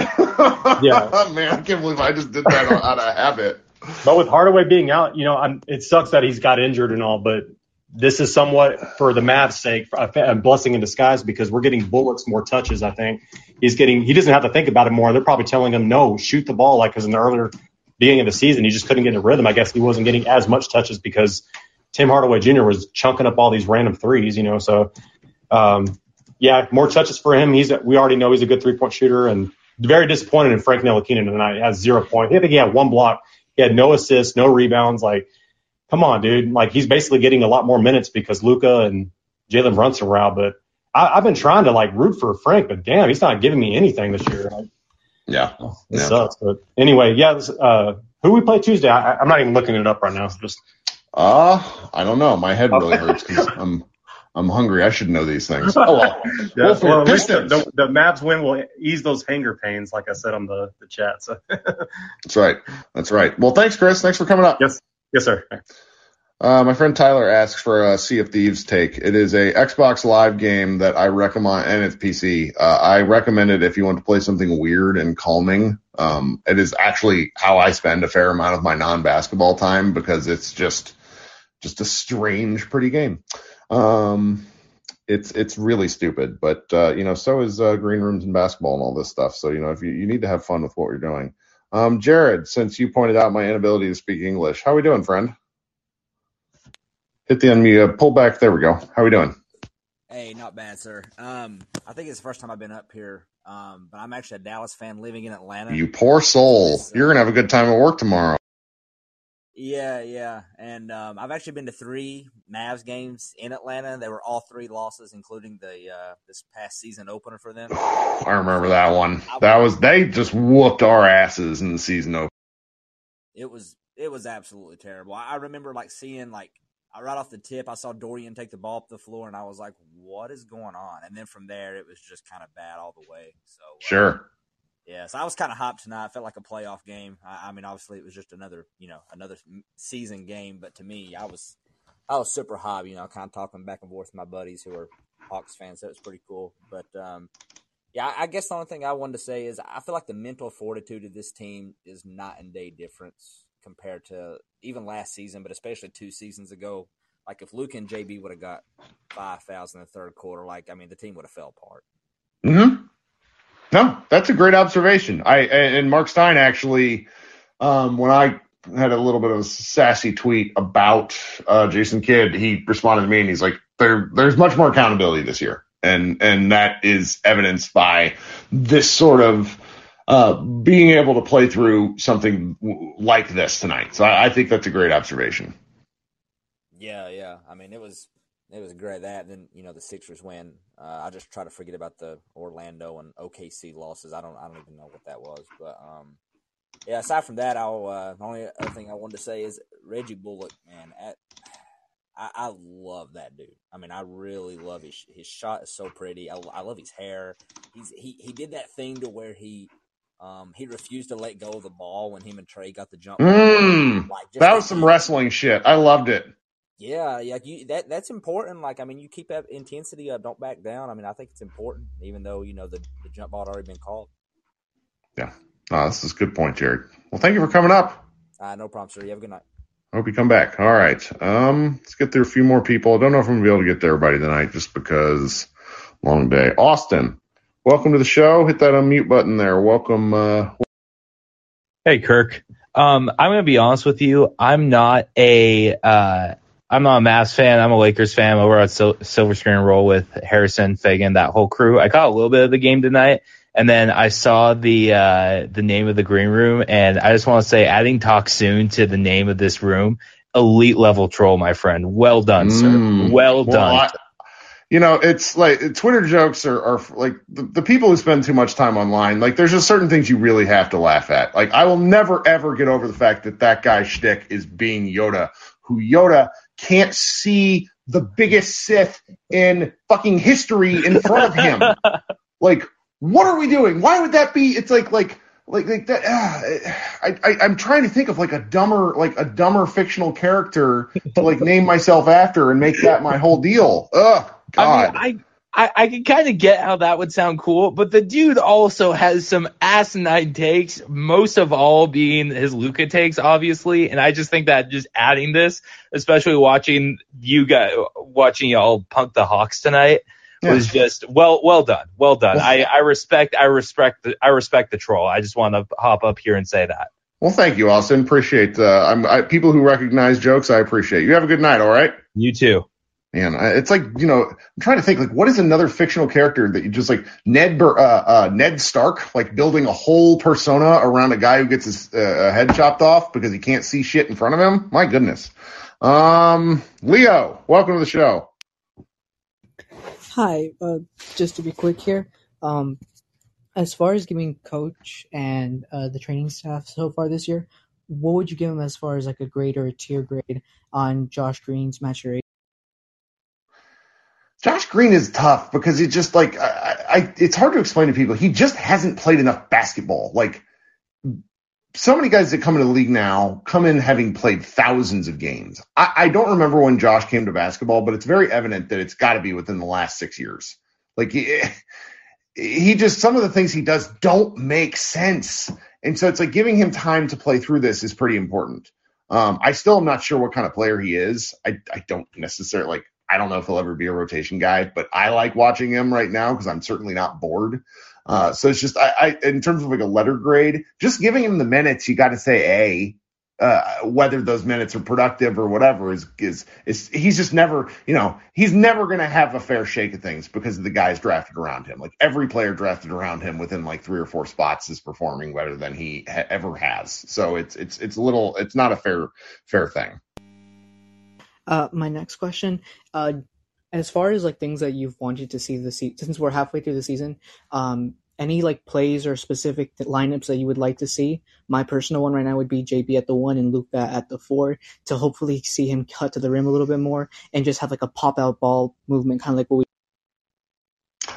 <laughs> yeah. man, I can't believe I just did that out of habit. But with Hardaway being out, you know, I'm, it sucks that he's got injured and all, but this is somewhat for the Mavs' sake a blessing in disguise because we're getting Bullocks more touches. I think he's getting he doesn't have to think about it more. They're probably telling him no, shoot the ball like because in the earlier beginning of the season he just couldn't get a rhythm. I guess he wasn't getting as much touches because Tim Hardaway Jr. was chunking up all these random threes. You know, so um, yeah, more touches for him. He's we already know he's a good three point shooter and very disappointed in Frank Ntilikina tonight. He has zero point. I think he had one block. He had no assists, no rebounds. Like come on, dude. Like he's basically getting a lot more minutes because Luka and Jalen Brunson were out. But I, have been trying to like root for Frank, but damn, he's not giving me anything this year. Like, yeah, it yeah. sucks. But anyway, yeah. This, uh, who we play Tuesday? I, am not even looking it up right now. Just uh, I don't know. My head really hurts because <laughs> I'm I'm hungry. I should know these things. <laughs> Oh well. yeah, well, the, the, the Mavs win will ease those hanger pains, like I said on the the chat. So <laughs> that's right. That's right. Well, thanks, Chris. Thanks for coming up. Yes. Yes, sir. Uh, my friend Tyler asks for a Sea of Thieves take. It is a Xbox Live game that I recommend, and it's PC. Uh, I recommend it if you want to play something weird and calming. Um, it is actually how I spend a fair amount of my non-basketball time because it's just, just a strange, pretty game. Um, it's it's really stupid, but uh, you know, so is uh, green rooms and basketball and all this stuff. So you know, if you, you need to have fun with what you're doing. Um, Jared, since you pointed out my inability to speak English, how are we doing, friend? Hit the unmute. Uh, pull back. There we go. How are we doing? Hey, not bad, sir. Um, I think it's the first time I've been up here. Um, but I'm actually a Dallas fan living in Atlanta. You poor soul. You're gonna have a good time at work tomorrow. Yeah, yeah, and um, I've actually been to three Mavs games in Atlanta. They were all three losses, including the uh, this past season opener for them. I remember that one. That was they just whooped our asses in the season opener. It was it was absolutely terrible. I, remember like seeing like right off the tip, I saw Dorian take the ball up the floor, and I was like, "What is going on?" And then from there, it was just kind of bad all the way. So uh, sure. Yeah, so I was kind of hyped tonight. It felt like a playoff game. I, I, mean, obviously it was just another, you know, another season game, but to me, I was, I was super hyped. You know, kind of talking back and forth with my buddies who are Hawks fans. It was pretty cool. But um, yeah, I guess the only thing I wanted to say is I feel like the mental fortitude of this team is night and day difference compared to even last season, but especially two seasons ago. Like if Luke and JB would have got five fouls in the third quarter, like I mean, the team would have fell apart. Hmm. No, that's a great observation. I and Mark Stein actually, um, when I had a little bit of a sassy tweet about uh, Jason Kidd, he responded to me and he's like, "There, there's much more accountability this year." and and that is evidenced by this sort of uh, being able to play through something like this tonight. So I, I, think that's a great observation. Yeah, yeah. I mean, it was it was great that. Then you know the Sixers win. Uh, I just try to forget about the Orlando and OKC losses. I don't I don't even know what that was, but um, yeah. Aside from that, I'll uh, the only other thing I wanted to say is Reggie Bullock, man. At I, I, love that dude. I mean, I really love his his shot is so pretty. I, I love his hair. He's he he did that thing to where he um he refused to let go of the ball when him and Trae got the jump. Mm, like that was some wrestling shit. I loved it. Yeah, yeah, you, that that's important. Like, I mean, you keep that intensity. up, don't back down. I mean, I think it's important, even though you know the the jump ball had already been called. Yeah, no, this is a good point, Jared. Well, thank you for coming up. Uh, no problem, sir. You have a good night. I hope you come back. All right. Um, let's get through a few more people. I don't know if I'm gonna be able to get to everybody tonight just because long day. Austin, welcome to the show. Hit that unmute button there. Welcome. Uh... Hey, Kirk. Um, I'm gonna be honest with you. I'm not a uh, I'm not a Mavs fan. I'm a Lakers fan. Over at Sil- Silver Screen Roll with Harrison, Faigen, that whole crew. I caught a little bit of the game tonight, and then I saw the uh, the name of the green room, and I just want to say, adding talk soon to the name of this room, elite level troll, my friend. Well done, mm. sir. Well, well done. I, you know, it's like Twitter jokes are, are like the, the, people who spend too much time online. Like, there's just certain things you really have to laugh at. Like, I will never ever get over the fact that that guy shtick is being Yoda, who Yoda can't see the biggest Sith in fucking history in front of him. <laughs> like, what are we doing? Why would that be? It's like like like like that. Uh, I, I I'm trying to think of like a dumber like a dumber fictional character to like name myself after and make that my whole deal. Ugh, God. I mean, I, I, I can kind of get how that would sound cool, but the dude also has some asinine takes, most of all being his Luka takes, obviously. And I just think that just adding this, especially watching you guys, watching y'all punk the Hawks tonight, yeah. was just well well done well done. Well, I, I respect i respect the, i respect the troll. I just want to hop up here and say that. Well thank you austin. Appreciate uh i'm I, people who recognize jokes i appreciate. You have a good night all right? You too Man, it's like you know, I'm trying to think like what is another fictional character that you just like Ned uh, uh, Ned Stark like building a whole persona around a guy who gets his uh, head chopped off because he can't see shit in front of him. My goodness. Um, Leo, welcome to the show. Hi, uh, just to be quick here, um, as far as giving coach and uh, the training staff so far this year, what would you give them as far as like a grade or a tier grade on Josh Green's maturation? Josh Green is tough because it's just like I, I, it's hard to explain to people. He just hasn't played enough basketball. Like so many guys that come into the league now come in having played thousands of games. I, I don't remember when Josh came to basketball, but it's very evident that it's got to be within the last six years. Like he, <laughs> he just some of the things he does don't make sense, and so it's like giving him time to play through this is pretty important. Um, I still am not sure what kind of player he is. I, I don't necessarily like. I don't know if he'll ever be a rotation guy, but I like watching him right now because I'm certainly not bored. Uh, so it's just I, I, in terms of like a letter grade, just giving him the minutes, you got to say A. uh, whether those minutes are productive or whatever is, is, is he's just never, you know, he's never to have a fair shake of things because of the guys drafted around him. Like every player drafted around him within like three or four spots is performing better than he ha- ever has. So it's, it's, it's a little, it's not a fair, fair thing. Uh, my next question, uh, as far as like things that you've wanted to see the season, since we're halfway through the season, um, any like plays or specific lineups that you would like to see? My personal one right now would be JB at the one and Luka at the four to hopefully see him cut to the rim a little bit more and just have like a pop out ball movement, kind of like what we.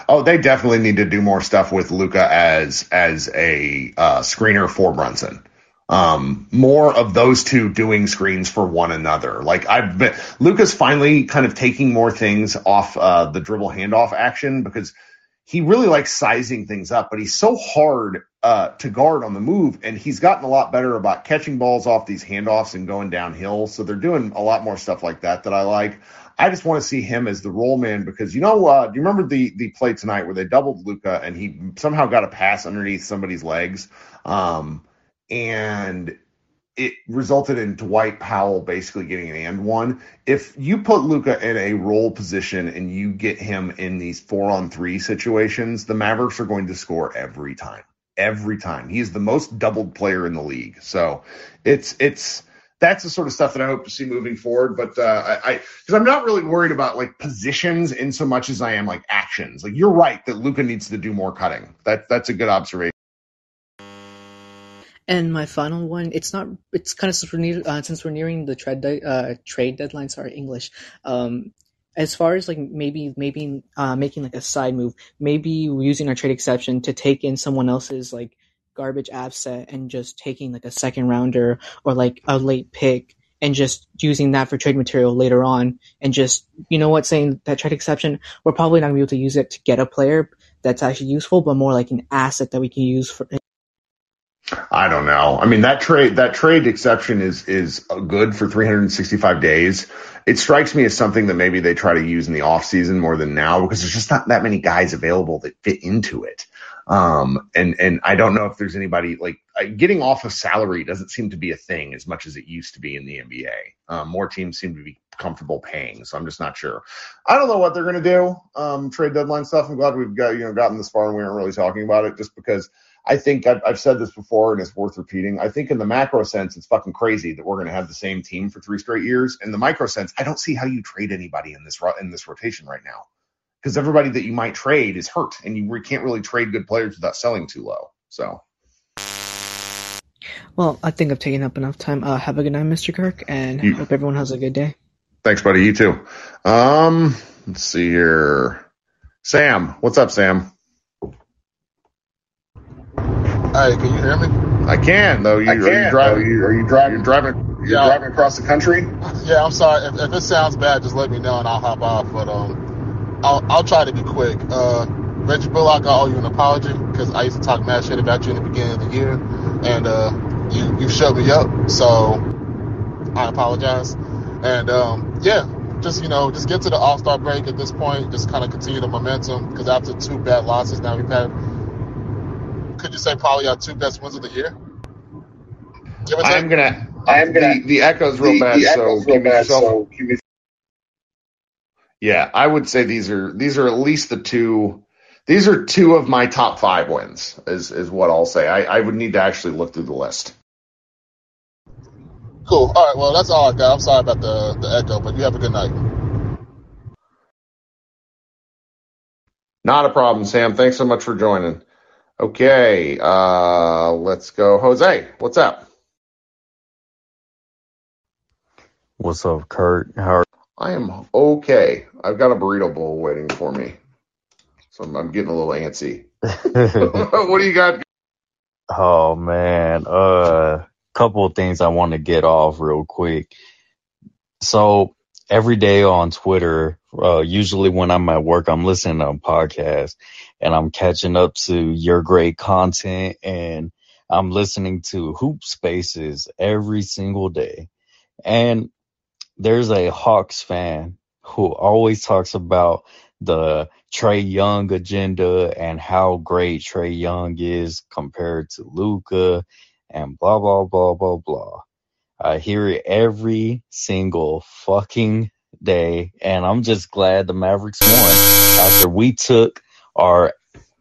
Oh, they definitely need to do more stuff with Luka as as a uh, screener for Brunson. Um, more of those two doing screens for one another. Like I've been, Luka's finally kind of taking more things off uh, the dribble handoff action because he really likes sizing things up, but he's so hard uh, to guard on the move, and he's gotten a lot better about catching balls off these handoffs and going downhill. So they're doing a lot more stuff like that that I like. I just want to see him as the roll man because you know, uh, do you remember the the play tonight where they doubled Luka and he somehow got a pass underneath somebody's legs, um, and it resulted in Dwight Powell basically getting an and one. If you put Luka in a role position and you get him in these four on three situations, the Mavericks are going to score every time. Every time. He's the most doubled player in the league. So it's it's that's the sort of stuff that I hope to see moving forward. But uh, I, because I'm not really worried about like positions in so much as I am like actions. Like you're right that Luka needs to do more cutting. That that's a good observation. And my final one, it's not, it's kind of since we're, near, uh, since we're nearing the trade, de- uh, trade deadline. Sorry, English. Um, as far as like maybe maybe uh, making like a side move, maybe using our trade exception to take in someone else's like garbage asset and just taking like a second rounder or like a late pick and just using that for trade material later on and just you know what saying that trade exception we're probably not gonna be able to use it to get a player that's actually useful but more like an asset that we can use for I don't know. I mean that trade that trade exception is is good for 365 days. It strikes me as something that maybe they try to use in the off season more than now because there's just not that many guys available that fit into it. Um, and and I don't know if there's anybody like getting off of salary doesn't seem to be a thing as much as it used to be in the NBA. Um, more teams seem to be comfortable paying, so I'm just not sure. I don't know what they're going to do. Um, trade deadline stuff. I'm glad we've got you know gotten this far and we aren't really talking about it just because I think I've, I've, said this before and it's worth repeating. I think in the macro sense, it's fucking crazy that we're going to have the same team for three straight years. In the micro sense, I don't see how you trade anybody in this in this rotation right now because everybody that you might trade is hurt and you can't really trade good players without selling too low. So. Well, I think I've taken up enough time. Uh, have a good night, Mr. Kirk, and you, hope everyone has a good day. Thanks, buddy. You too. Um, let's see here. Sam, what's up, Sam? Hey, can you hear me? I can though. You, I can, are you driving? Are you, are you driving? You're driving? You're yeah. driving across the country? Yeah, I'm sorry. If, if, it sounds bad, just let me know and I'll hop off. But um, I'll I'll try to be quick. Uh, Reggie Bullock, I owe you an apology because I used to talk mad shit about you in the beginning of the year, and uh, you you showed me up, so I apologize. And um, yeah, just you know, just get to the All Star break at this point. Just kind of continue the momentum because after two bad losses, now we've had could you say probably our two best wins of the year? I'm gonna. I'm gonna. The, the echo's real the, bad, the so real bad, yourself, so give me. Yeah, I would say these are these are at least the two. These are two of my top five wins. Is is what I'll say. I, I would need to actually look through the list. Cool. All right. Well, that's all I got. I'm sorry about the the echo, but you have a good night. Not a problem, Sam. Thanks so much for joining. Okay, uh, let's go. Jose, what's up? What's up, Kirk? How are I am okay. I've got a burrito bowl waiting for me. So I'm, I'm getting a little antsy. <laughs> <laughs> what do you got? Oh man, uh, couple of things I want to get off real quick. So every day on Twitter, uh, usually when I'm at work, I'm listening to a podcast and I'm catching up to your great content and I'm listening to Hoop Spaces every single day. And there's a Hawks fan who always talks about the Trae Young agenda and how great Trae Young is compared to Luka and blah blah blah blah blah. I hear it every single fucking day, and I'm just glad the Mavericks won after we took our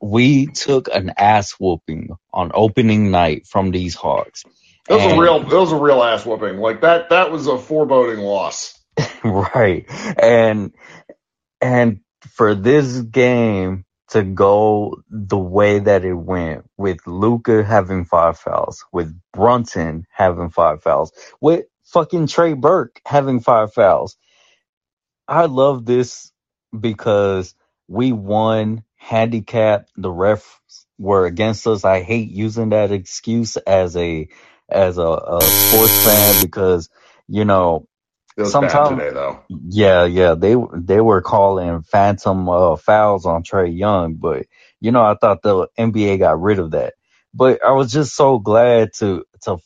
we took an ass whooping on opening night from these Hawks. That was And- a real that was a real ass whooping. Like that that was a foreboding loss. <laughs> right. And and for this game to go the way that it went, with Luka having five fouls, with Brunson having five fouls, with fucking Trey Burke having five fouls. I love this because we won handicap. The refs were against us. I hate using that excuse as a as a, a sports fan because you know It sometimes today though. yeah, yeah, they they were calling phantom uh, fouls on Trae Young, but you know I thought the NBA got rid of that. But I was just so glad to to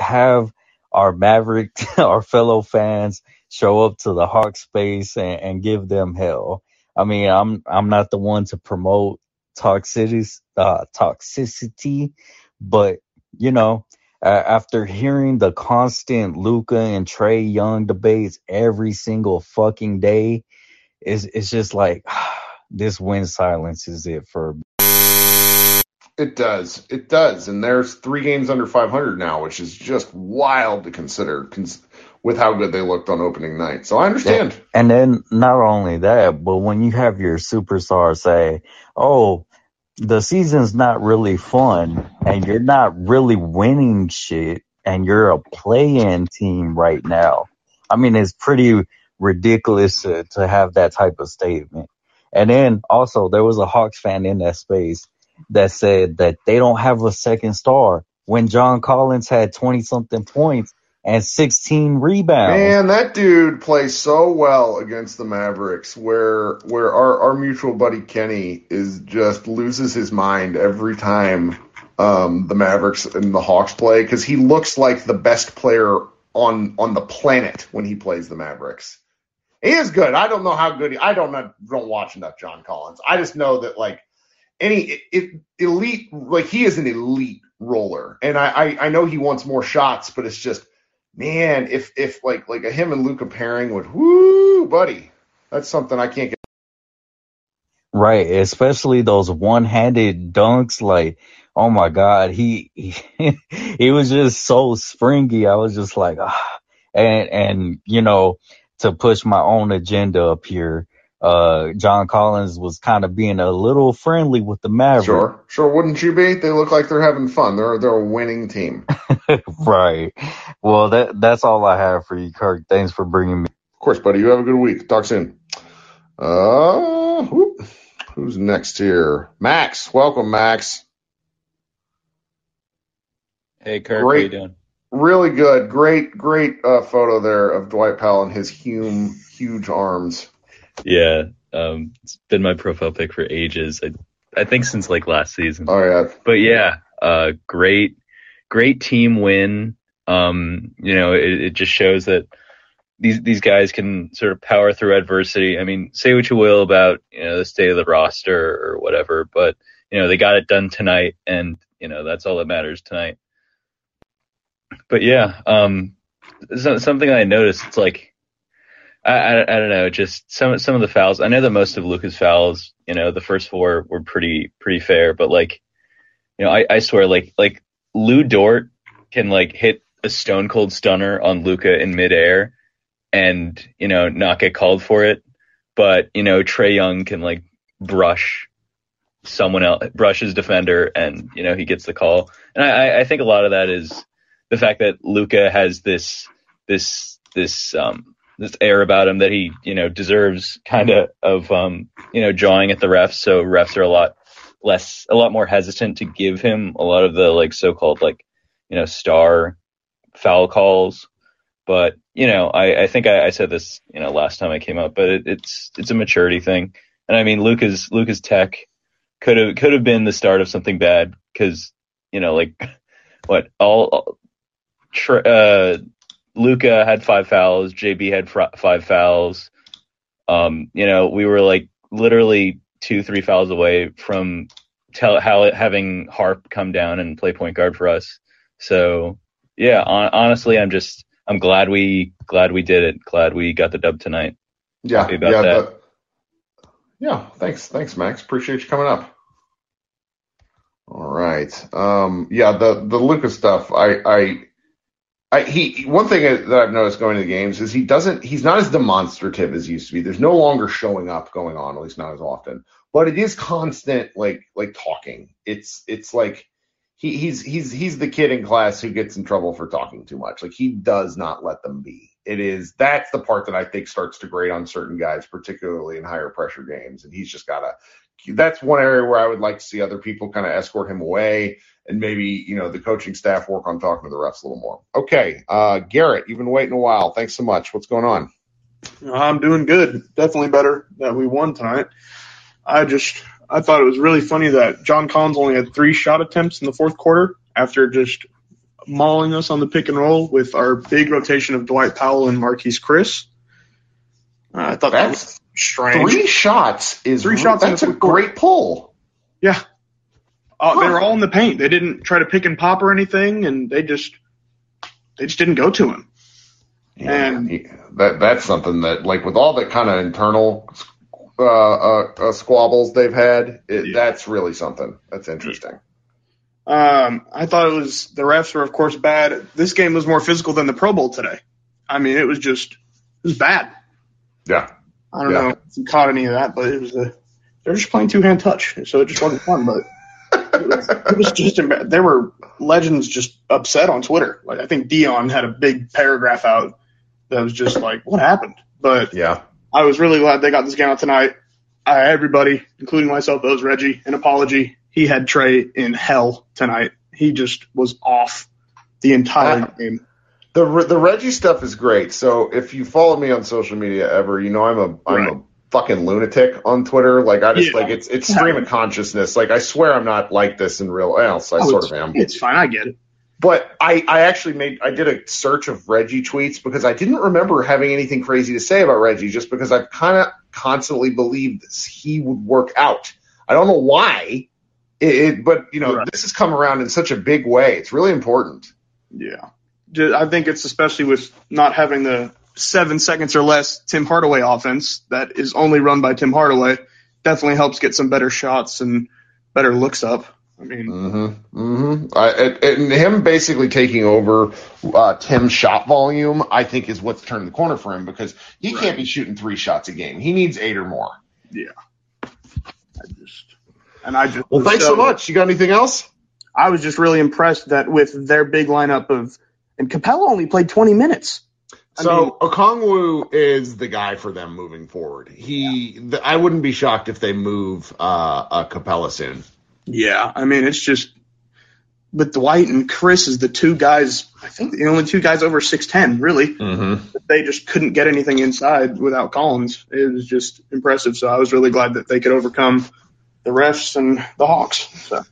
have our Maverick, <laughs> our fellow fans, show up to the Hawk space and, and give them hell. I mean, I'm I'm not the one to promote toxicity, uh, toxicity, but you know, uh, after hearing the constant Luka and Trae Young debates every single fucking day, it's it's just like <sighs> this win silence is it for It does. It does. And there's three games under 500 now, which is just wild to consider cons- with how good they looked on opening night. So I understand. And then not only that, but when you have your superstar say, "Oh, the season's not really fun, and you're not really winning shit, and you're a play-in team right now," I mean, it's pretty ridiculous to, to have that type of statement. And then also, there was a Hawks fan in that space that said that they don't have a second star when John Collins had 20 something points and 16 rebounds. Man, that dude plays so well against the Mavericks where where our, our mutual buddy Kenny is just loses his mind every time um, the Mavericks and the Hawks play because he looks like the best player on on the planet when he plays the Mavericks. He is good. I don't know how good he I don't know don't watch enough John Collins. I just know that like any it, elite like he is an elite roller. And I, I I know he wants more shots, but it's just man, if if like like a him and Luka pairing would whoo, buddy, that's something I can't get. Right, especially those one-handed dunks. Like, oh my God, he he, <laughs> he was just so springy. I was just like, ah. and and you know, to push my own agenda up here, uh, John Collins was kind of being a little friendly with the Mavericks. Sure, sure. Wouldn't you be? They look like they're having fun. They're they're a winning team. <laughs> right. Well, that that's all I have for you, Kirk. Thanks for bringing me. Of course, buddy. You have a good week. Talk soon. Uh, whoop. who's next here? Max. Welcome, Max. Hey, Kirk, how Great. you doing? Really good. Great, great uh, photo there of Dwight Powell and his hume, huge arms. Yeah, um, it's been my profile pick for ages. I, I think since like last season. Oh yeah. But yeah, uh, great, great team win. Um, you know, it, it just shows that these these guys can sort of power through adversity. I mean, say what you will about you know the state of the roster or whatever, but you know they got it done tonight, and you know that's all that matters tonight. But yeah, um, so, something I noticed, it's like I, I I don't know, just some some of the fouls. I know that most of Luka's fouls, you know, the first four were pretty pretty fair, but like, you know, I, I swear, like like Lu Dort can like hit a stone cold stunner on Luka in midair, and you know not get called for it, but you know Trae Young can like brush someone else, brush his defender, and you know he gets the call. And I I think a lot of that is the fact that Luka has this this this um this air about him that he you know deserves kind of of um you know jawing at the refs. So refs are a lot less a lot more hesitant to give him a lot of the like so-called like you know star foul calls. But you know i i think i, I said this you know last time i came up but it, it's it's a maturity thing. And i mean Luka's Luka's tech could have could have been the start of something bad because you know like <laughs> what all, all tr- uh Luka had five fouls. JB had fr- five fouls. Um, you know, we were like literally two, three fouls away from tell how having Harp come down and play point guard for us. So yeah, on, honestly, I'm just I'm glad we glad we did it. Glad we got the dub tonight. Yeah, yeah, that. yeah. Thanks, thanks, Max. Appreciate you coming up. All right. Um, yeah, the the Luka's stuff. I, I, I, he. One thing that I've noticed going to the games is he doesn't. He's not as demonstrative as he used to be. There's no longer showing up going on, at least not as often. But it is constant, like like talking. It's it's like he, he's he's he's the kid in class who gets in trouble for talking too much. Like he does not let them be. It is that's the part that I think starts to grate on certain guys, particularly in higher pressure games. And he's just gotta. That's one area where I would like to see other people kind of escort him away, and maybe you know the coaching staff work on talking to the refs a little more. Okay, uh, Garrett, you've been waiting a while. Thanks so much. What's going on? I'm doing good. Definitely better that we won tonight. I just I thought it was really funny that John Collins only had three shot attempts in the fourth quarter after just mauling us on the pick and roll with our big rotation of Dwight Powell and Marquese Chriss. Uh, I thought that was strange. Three shots is Three shots That's a great pull. Yeah. Uh, They were all in the paint. They didn't try to pick and pop or anything, and they just they just didn't go to him. And that that's something that like with all the kind of internal uh, uh, uh, squabbles they've had, it, that's really something. That's interesting. Um, I thought it was the refs were of course bad. This game was more physical than the Pro Bowl today. I mean, it was just it was bad. Yeah. I don't Yeah. know if you caught any of that, but it was a they're just playing two hand touch, so it just wasn't fun. But it was, it was just there were legends just upset on Twitter. Like I think Dion had a big paragraph out that was just like, what happened? But yeah, I was really glad they got this game out tonight. I, everybody, including myself, owes Reggie an apology. He had Trae in hell tonight. He just was off the entire ah. game. The the Reggie stuff is great. So if you follow me on social media ever, you know I'm a I'm a fucking lunatic on Twitter. Like I just Yeah. like it's it's stream of consciousness. Like I swear I'm not like this in real. Else I Oh, sort of am. It's fine. I get it. But I, I actually made I did a search of Reggie tweets because I didn't remember having anything crazy to say about Reggie just because I've kind of constantly believed this, he would work out. I don't know why, it, it, but you know this has come around in such a big way. It's really important. Yeah. I think it's especially with not having the seven seconds or less Tim Hardaway offense that is only run by Tim Hardaway. Definitely helps get some better shots and better looks up. I mean, Mm-hmm. Mm-hmm. I, and, him basically taking over uh, Tim's shot volume, I think, is what's turned the corner for him because he can't be shooting three shots a game. He needs eight or more. yeah. I just, and I just. Well, thanks so much. You got anything else? I was just really impressed that with their big lineup of, and Capela only played 20 minutes. So Okongwu is the guy for them moving forward. He, th- I wouldn't be shocked if they move uh, uh, Capela soon. Yeah, I mean, it's just but Dwight and Chris is the two guys. I think the only two guys over six ten, really. Mm-hmm. They just couldn't get anything inside without Collins. It was just impressive. So I was really glad that they could overcome the refs and the Hawks. So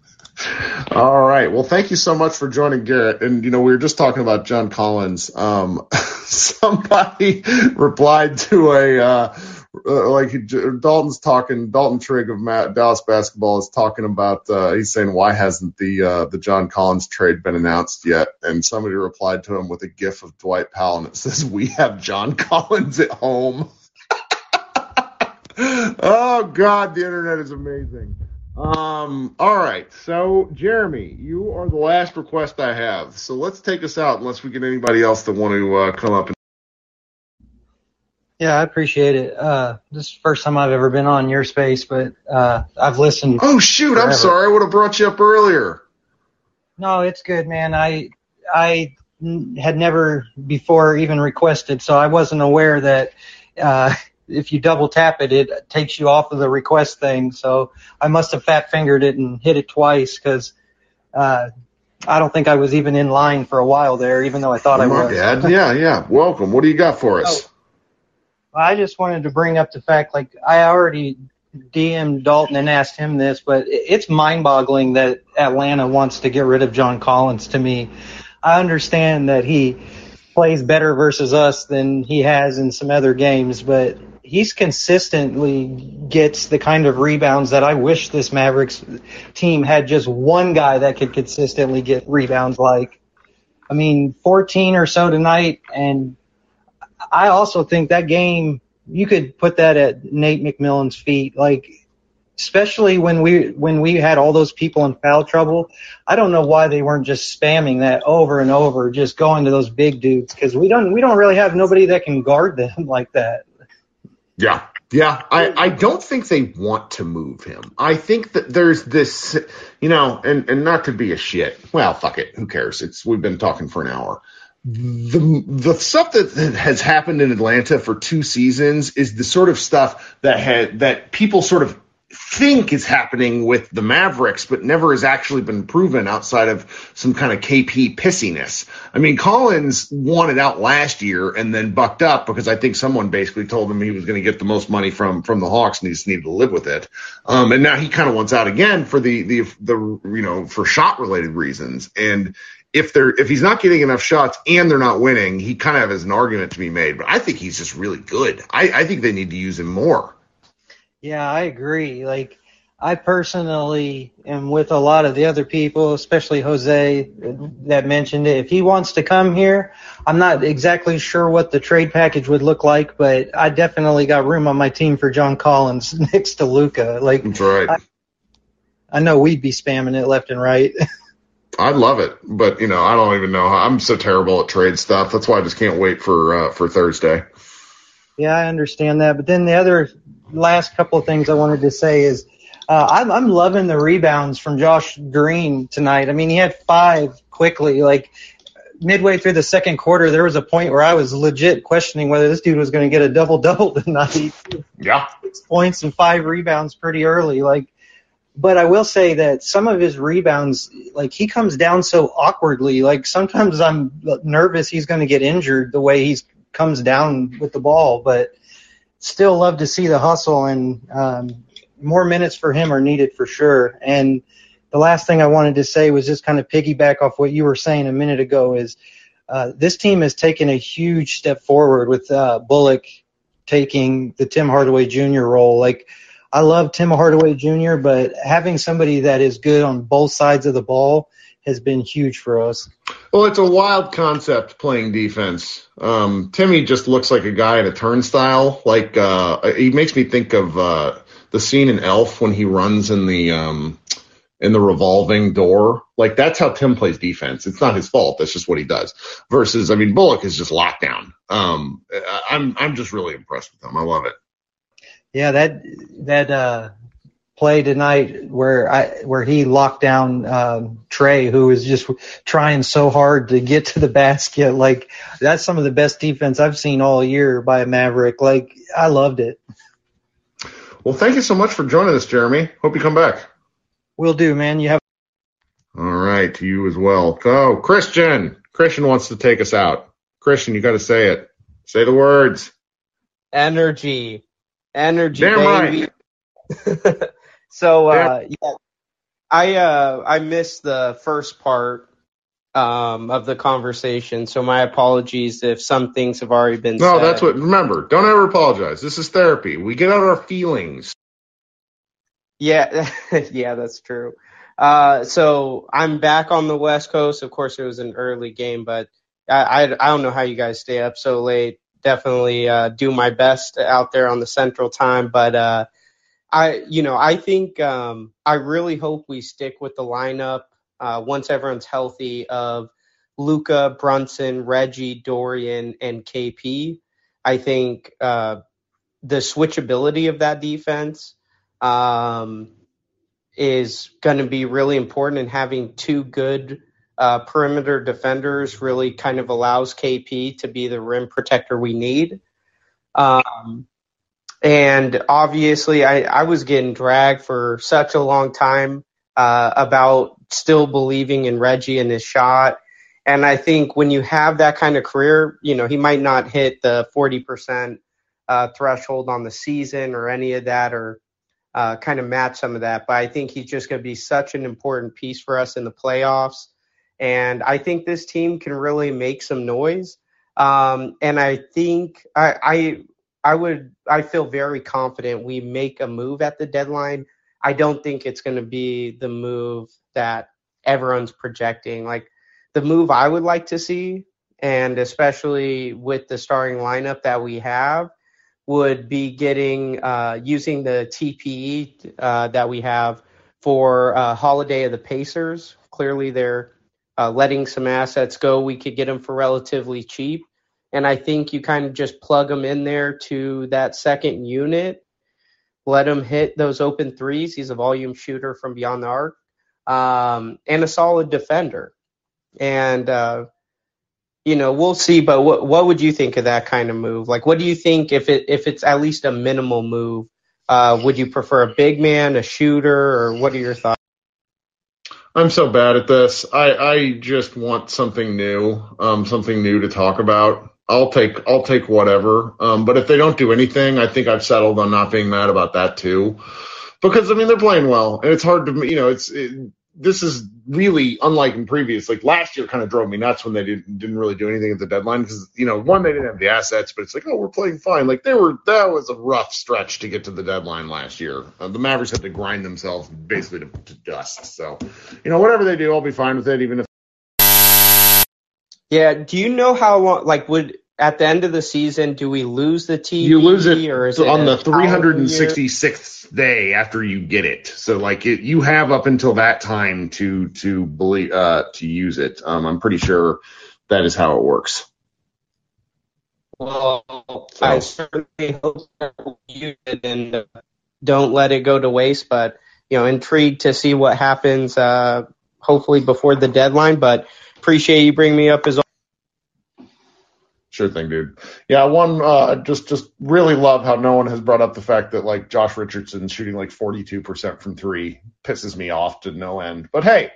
All right. Well, thank you so much for joining Garrett. And, you know, we were just talking about John Collins. Um, <laughs> somebody <laughs> replied to a, uh, uh, like Dalton's talking, Dalton Trigg of Matt, Dallas basketball is talking about, uh, he's saying, why hasn't the, uh, the John Collins trade been announced yet? And somebody replied to him with a gif of Dwight Powell and it says, we have John <laughs> Collins at home. oh God, the internet is amazing. Um, all right. So, Jeremy, you are the last request I have. So let's take us out unless we get anybody else that want to uh, come up and Yeah, I appreciate it. Uh, this is the first time I've ever been on your space, but uh, I've listened. Oh shoot, I'm sorry. I would have brought you up earlier. No, it's good, man. I I n- had never before even requested, so I wasn't aware that uh, if you double tap it, it takes you off of the request thing. So I must have fat fingered it and hit it twice because uh, I don't think I was even in line for a while there, even though I thought I My was. bad. Yeah, yeah. Welcome. What do you got for us? I just wanted to bring up the fact, like I already DM'd Dalton and asked him this, but it's mind-boggling that Atlanta wants to get rid of John Collins. To me, I understand that he plays better versus us than he has in some other games, but he's consistently gets the kind of rebounds that I wish this Mavericks team had just one guy that could consistently get rebounds like. I mean, 14 or so tonight, and I also think that game you could put that at Nate McMillan's feet. Like especially when we when we had all those people in foul trouble. I don't know why they weren't just spamming that over and over, just going to those big dudes because we don't we don't really have nobody that can guard them <laughs> like that. Yeah. Yeah, I, I don't think they want to move him. I think that there's this, you know, and, and not to be a shit. Well, fuck it. Who cares? It's, we've been talking for an hour. The, the stuff that, that has happened in Atlanta for two seasons is the sort of stuff that had, that people sort of think is happening with the Mavericks, but never has actually been proven outside of some kind of KP pissiness. I mean, Collins wanted out last year and then bucked up because I think someone basically told him he was going to get the most money from from the Hawks and he just needed to live with it. Um, and now he kind of wants out again for the the the you know for shot related reasons. And if they're if he's not getting enough shots and they're not winning, he kind of has an argument to be made. But I think he's just really good. I, I think they need to use him more. Yeah, I agree. Like, I personally am with a lot of the other people, especially Jose that mentioned it. If he wants to come here, I'm not exactly sure what the trade package would look like, but I definitely got room on my team for John Collins <laughs> next to Luka. Like, That's right. I, I know we'd be spamming it left and right. <laughs> I love it, but you know, I don't even know how I'm so terrible at trade stuff. That's why I just can't wait for uh, for Thursday. Yeah, I understand that. But then the other last couple of things I wanted to say is uh, I'm, I'm loving the rebounds from Josh Green tonight. I mean, he had five quickly. Like midway through the second quarter, there was a point where I was legit questioning whether this dude was going to get a double double <laughs> tonight. Yeah, six points and five rebounds pretty early. Like, but I will say that some of his rebounds, like he comes down so awkwardly. Like sometimes I'm nervous he's going to get injured the way he's comes down with the ball, but still love to see the hustle and um, more minutes for him are needed for sure. And the last thing I wanted to say was just kind of piggyback off what you were saying a minute ago is uh, this team has taken a huge step forward with uh, Bullock taking the Tim Hardaway Jr. role. Like I love Tim Hardaway Jr., but having somebody that is good on both sides of the ball has been huge for us. Well, it's a wild concept playing defense. Um, Timmy just looks like a guy in a turnstile. Like uh, he makes me think of uh, the scene in Elf when he runs in the um, in the revolving door. Like that's how Tim plays defense. It's not his fault. That's just what he does. Versus, I mean, Bullock is just lockdown. Um, I'm I'm just really impressed with him. I love it. Yeah, that that uh, play tonight where I where he locked down um, Trae, who was just trying so hard to get to the basket. Like that's some of the best defense I've seen all year by a Maverick. Like I loved it. Well, thank you so much for joining us, Jeremy. Hope you come back. Will do, man. You have. All right, to you as well. Go, Christian. Christian wants to take us out. Christian, you got to say it. Say the words. Energy, energy, Damn baby. Right. <laughs> So uh, yeah, I uh, I missed the first part um, of the conversation, so my apologies if some things have already been. Said. No, said. that's what. Remember, don't ever apologize. This is therapy. We get out our feelings. Yeah, <laughs> yeah, that's true. Uh, so I'm back on the West Coast. Of course, it was an early game, but I I, I don't know how you guys stay up so late. Definitely uh, do my best out there on the Central Time, but. I, you know, I think um, I really hope we stick with the lineup uh, once everyone's healthy of Luka, Brunson, Reggie, Dorian, and KP. I think uh, the switchability of that defense um, is going to be really important, and having two good uh, perimeter defenders really kind of allows KP to be the rim protector we need. Um, and obviously, I, I was getting dragged for such a long time uh, about still believing in Reggie and his shot. And I think when you have that kind of career, you know, he might not hit the 40% uh, threshold on the season or any of that or uh, kind of match some of that. But I think he's just going to be such an important piece for us in the playoffs. And I think this team can really make some noise. Um, and I think I, I would I feel very confident we make a move at the deadline. I don't think it's going to be the move that everyone's projecting. Like the move I would like to see, and especially with the starting lineup that we have, would be getting uh, using the TPE uh, that we have for uh, Holiday of the Pacers. Clearly, they're uh, letting some assets go. We could get them for relatively cheap. And I think you kind of just plug them in there to that second unit, let him hit those open threes. He's a volume shooter from beyond the arc um, and a solid defender. And, uh, you know, we'll see. But what what would you think of that kind of move? Like, what do you think if it if it's at least a minimal move? Uh, would you prefer a big man, a shooter, or what are your thoughts? I'm so bad at this. I, I just want something new, um, something new to talk about. I'll take I'll take whatever. Um, but if they don't do anything, I think I've settled on not being mad about that too, because I mean they're playing well, and it's hard to you know it's it, this is really unlike in previous. Like last year, kind of drove me nuts when they didn't didn't really do anything at the deadline because you know one they didn't have the assets, but it's like oh we're playing fine. Like they were that was a rough stretch to get to the deadline last year. Uh, the Mavericks had to grind themselves basically to, to dust. So you know whatever they do, I'll be fine with it, even if. Yeah. Do you know how long? Like, would at the end of the season, do we lose the TPE? You lose it, or is on the a calendar year? 366th day after you get it. So like it, you have up until that time to to believe uh, to use it. Um, I'm pretty sure that is how it works. Well, I certainly hope that use it and uh, don't let it go to waste. But you know, intrigued to see what happens. Uh, hopefully before the deadline. But appreciate you bringing me up as Sure thing, dude. Yeah, one uh, just just really love how no one has brought up the fact that like Josh Richardson shooting like 42% from three pisses me off to no end. But hey,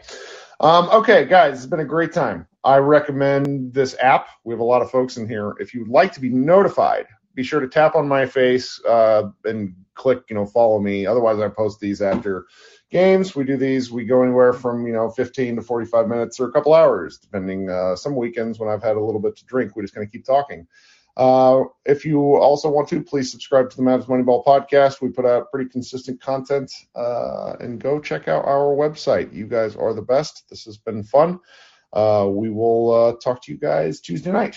um, okay, guys, it's been a great time. I recommend this app. We have a lot of folks in here. If you'd like to be notified, be sure to tap on my face uh, and click, you know, follow me. Otherwise, I post these after games. We do these. We go anywhere from you know 15 to 45 minutes or a couple hours, depending. Uh, some weekends when I've had a little bit to drink, we just kind of keep talking. Uh, if you also want to, please subscribe to the Mavs Moneyball podcast. We put out pretty consistent content, uh, and go check out our website. You guys are the best. This has been fun. Uh, we will uh, talk to you guys Tuesday night.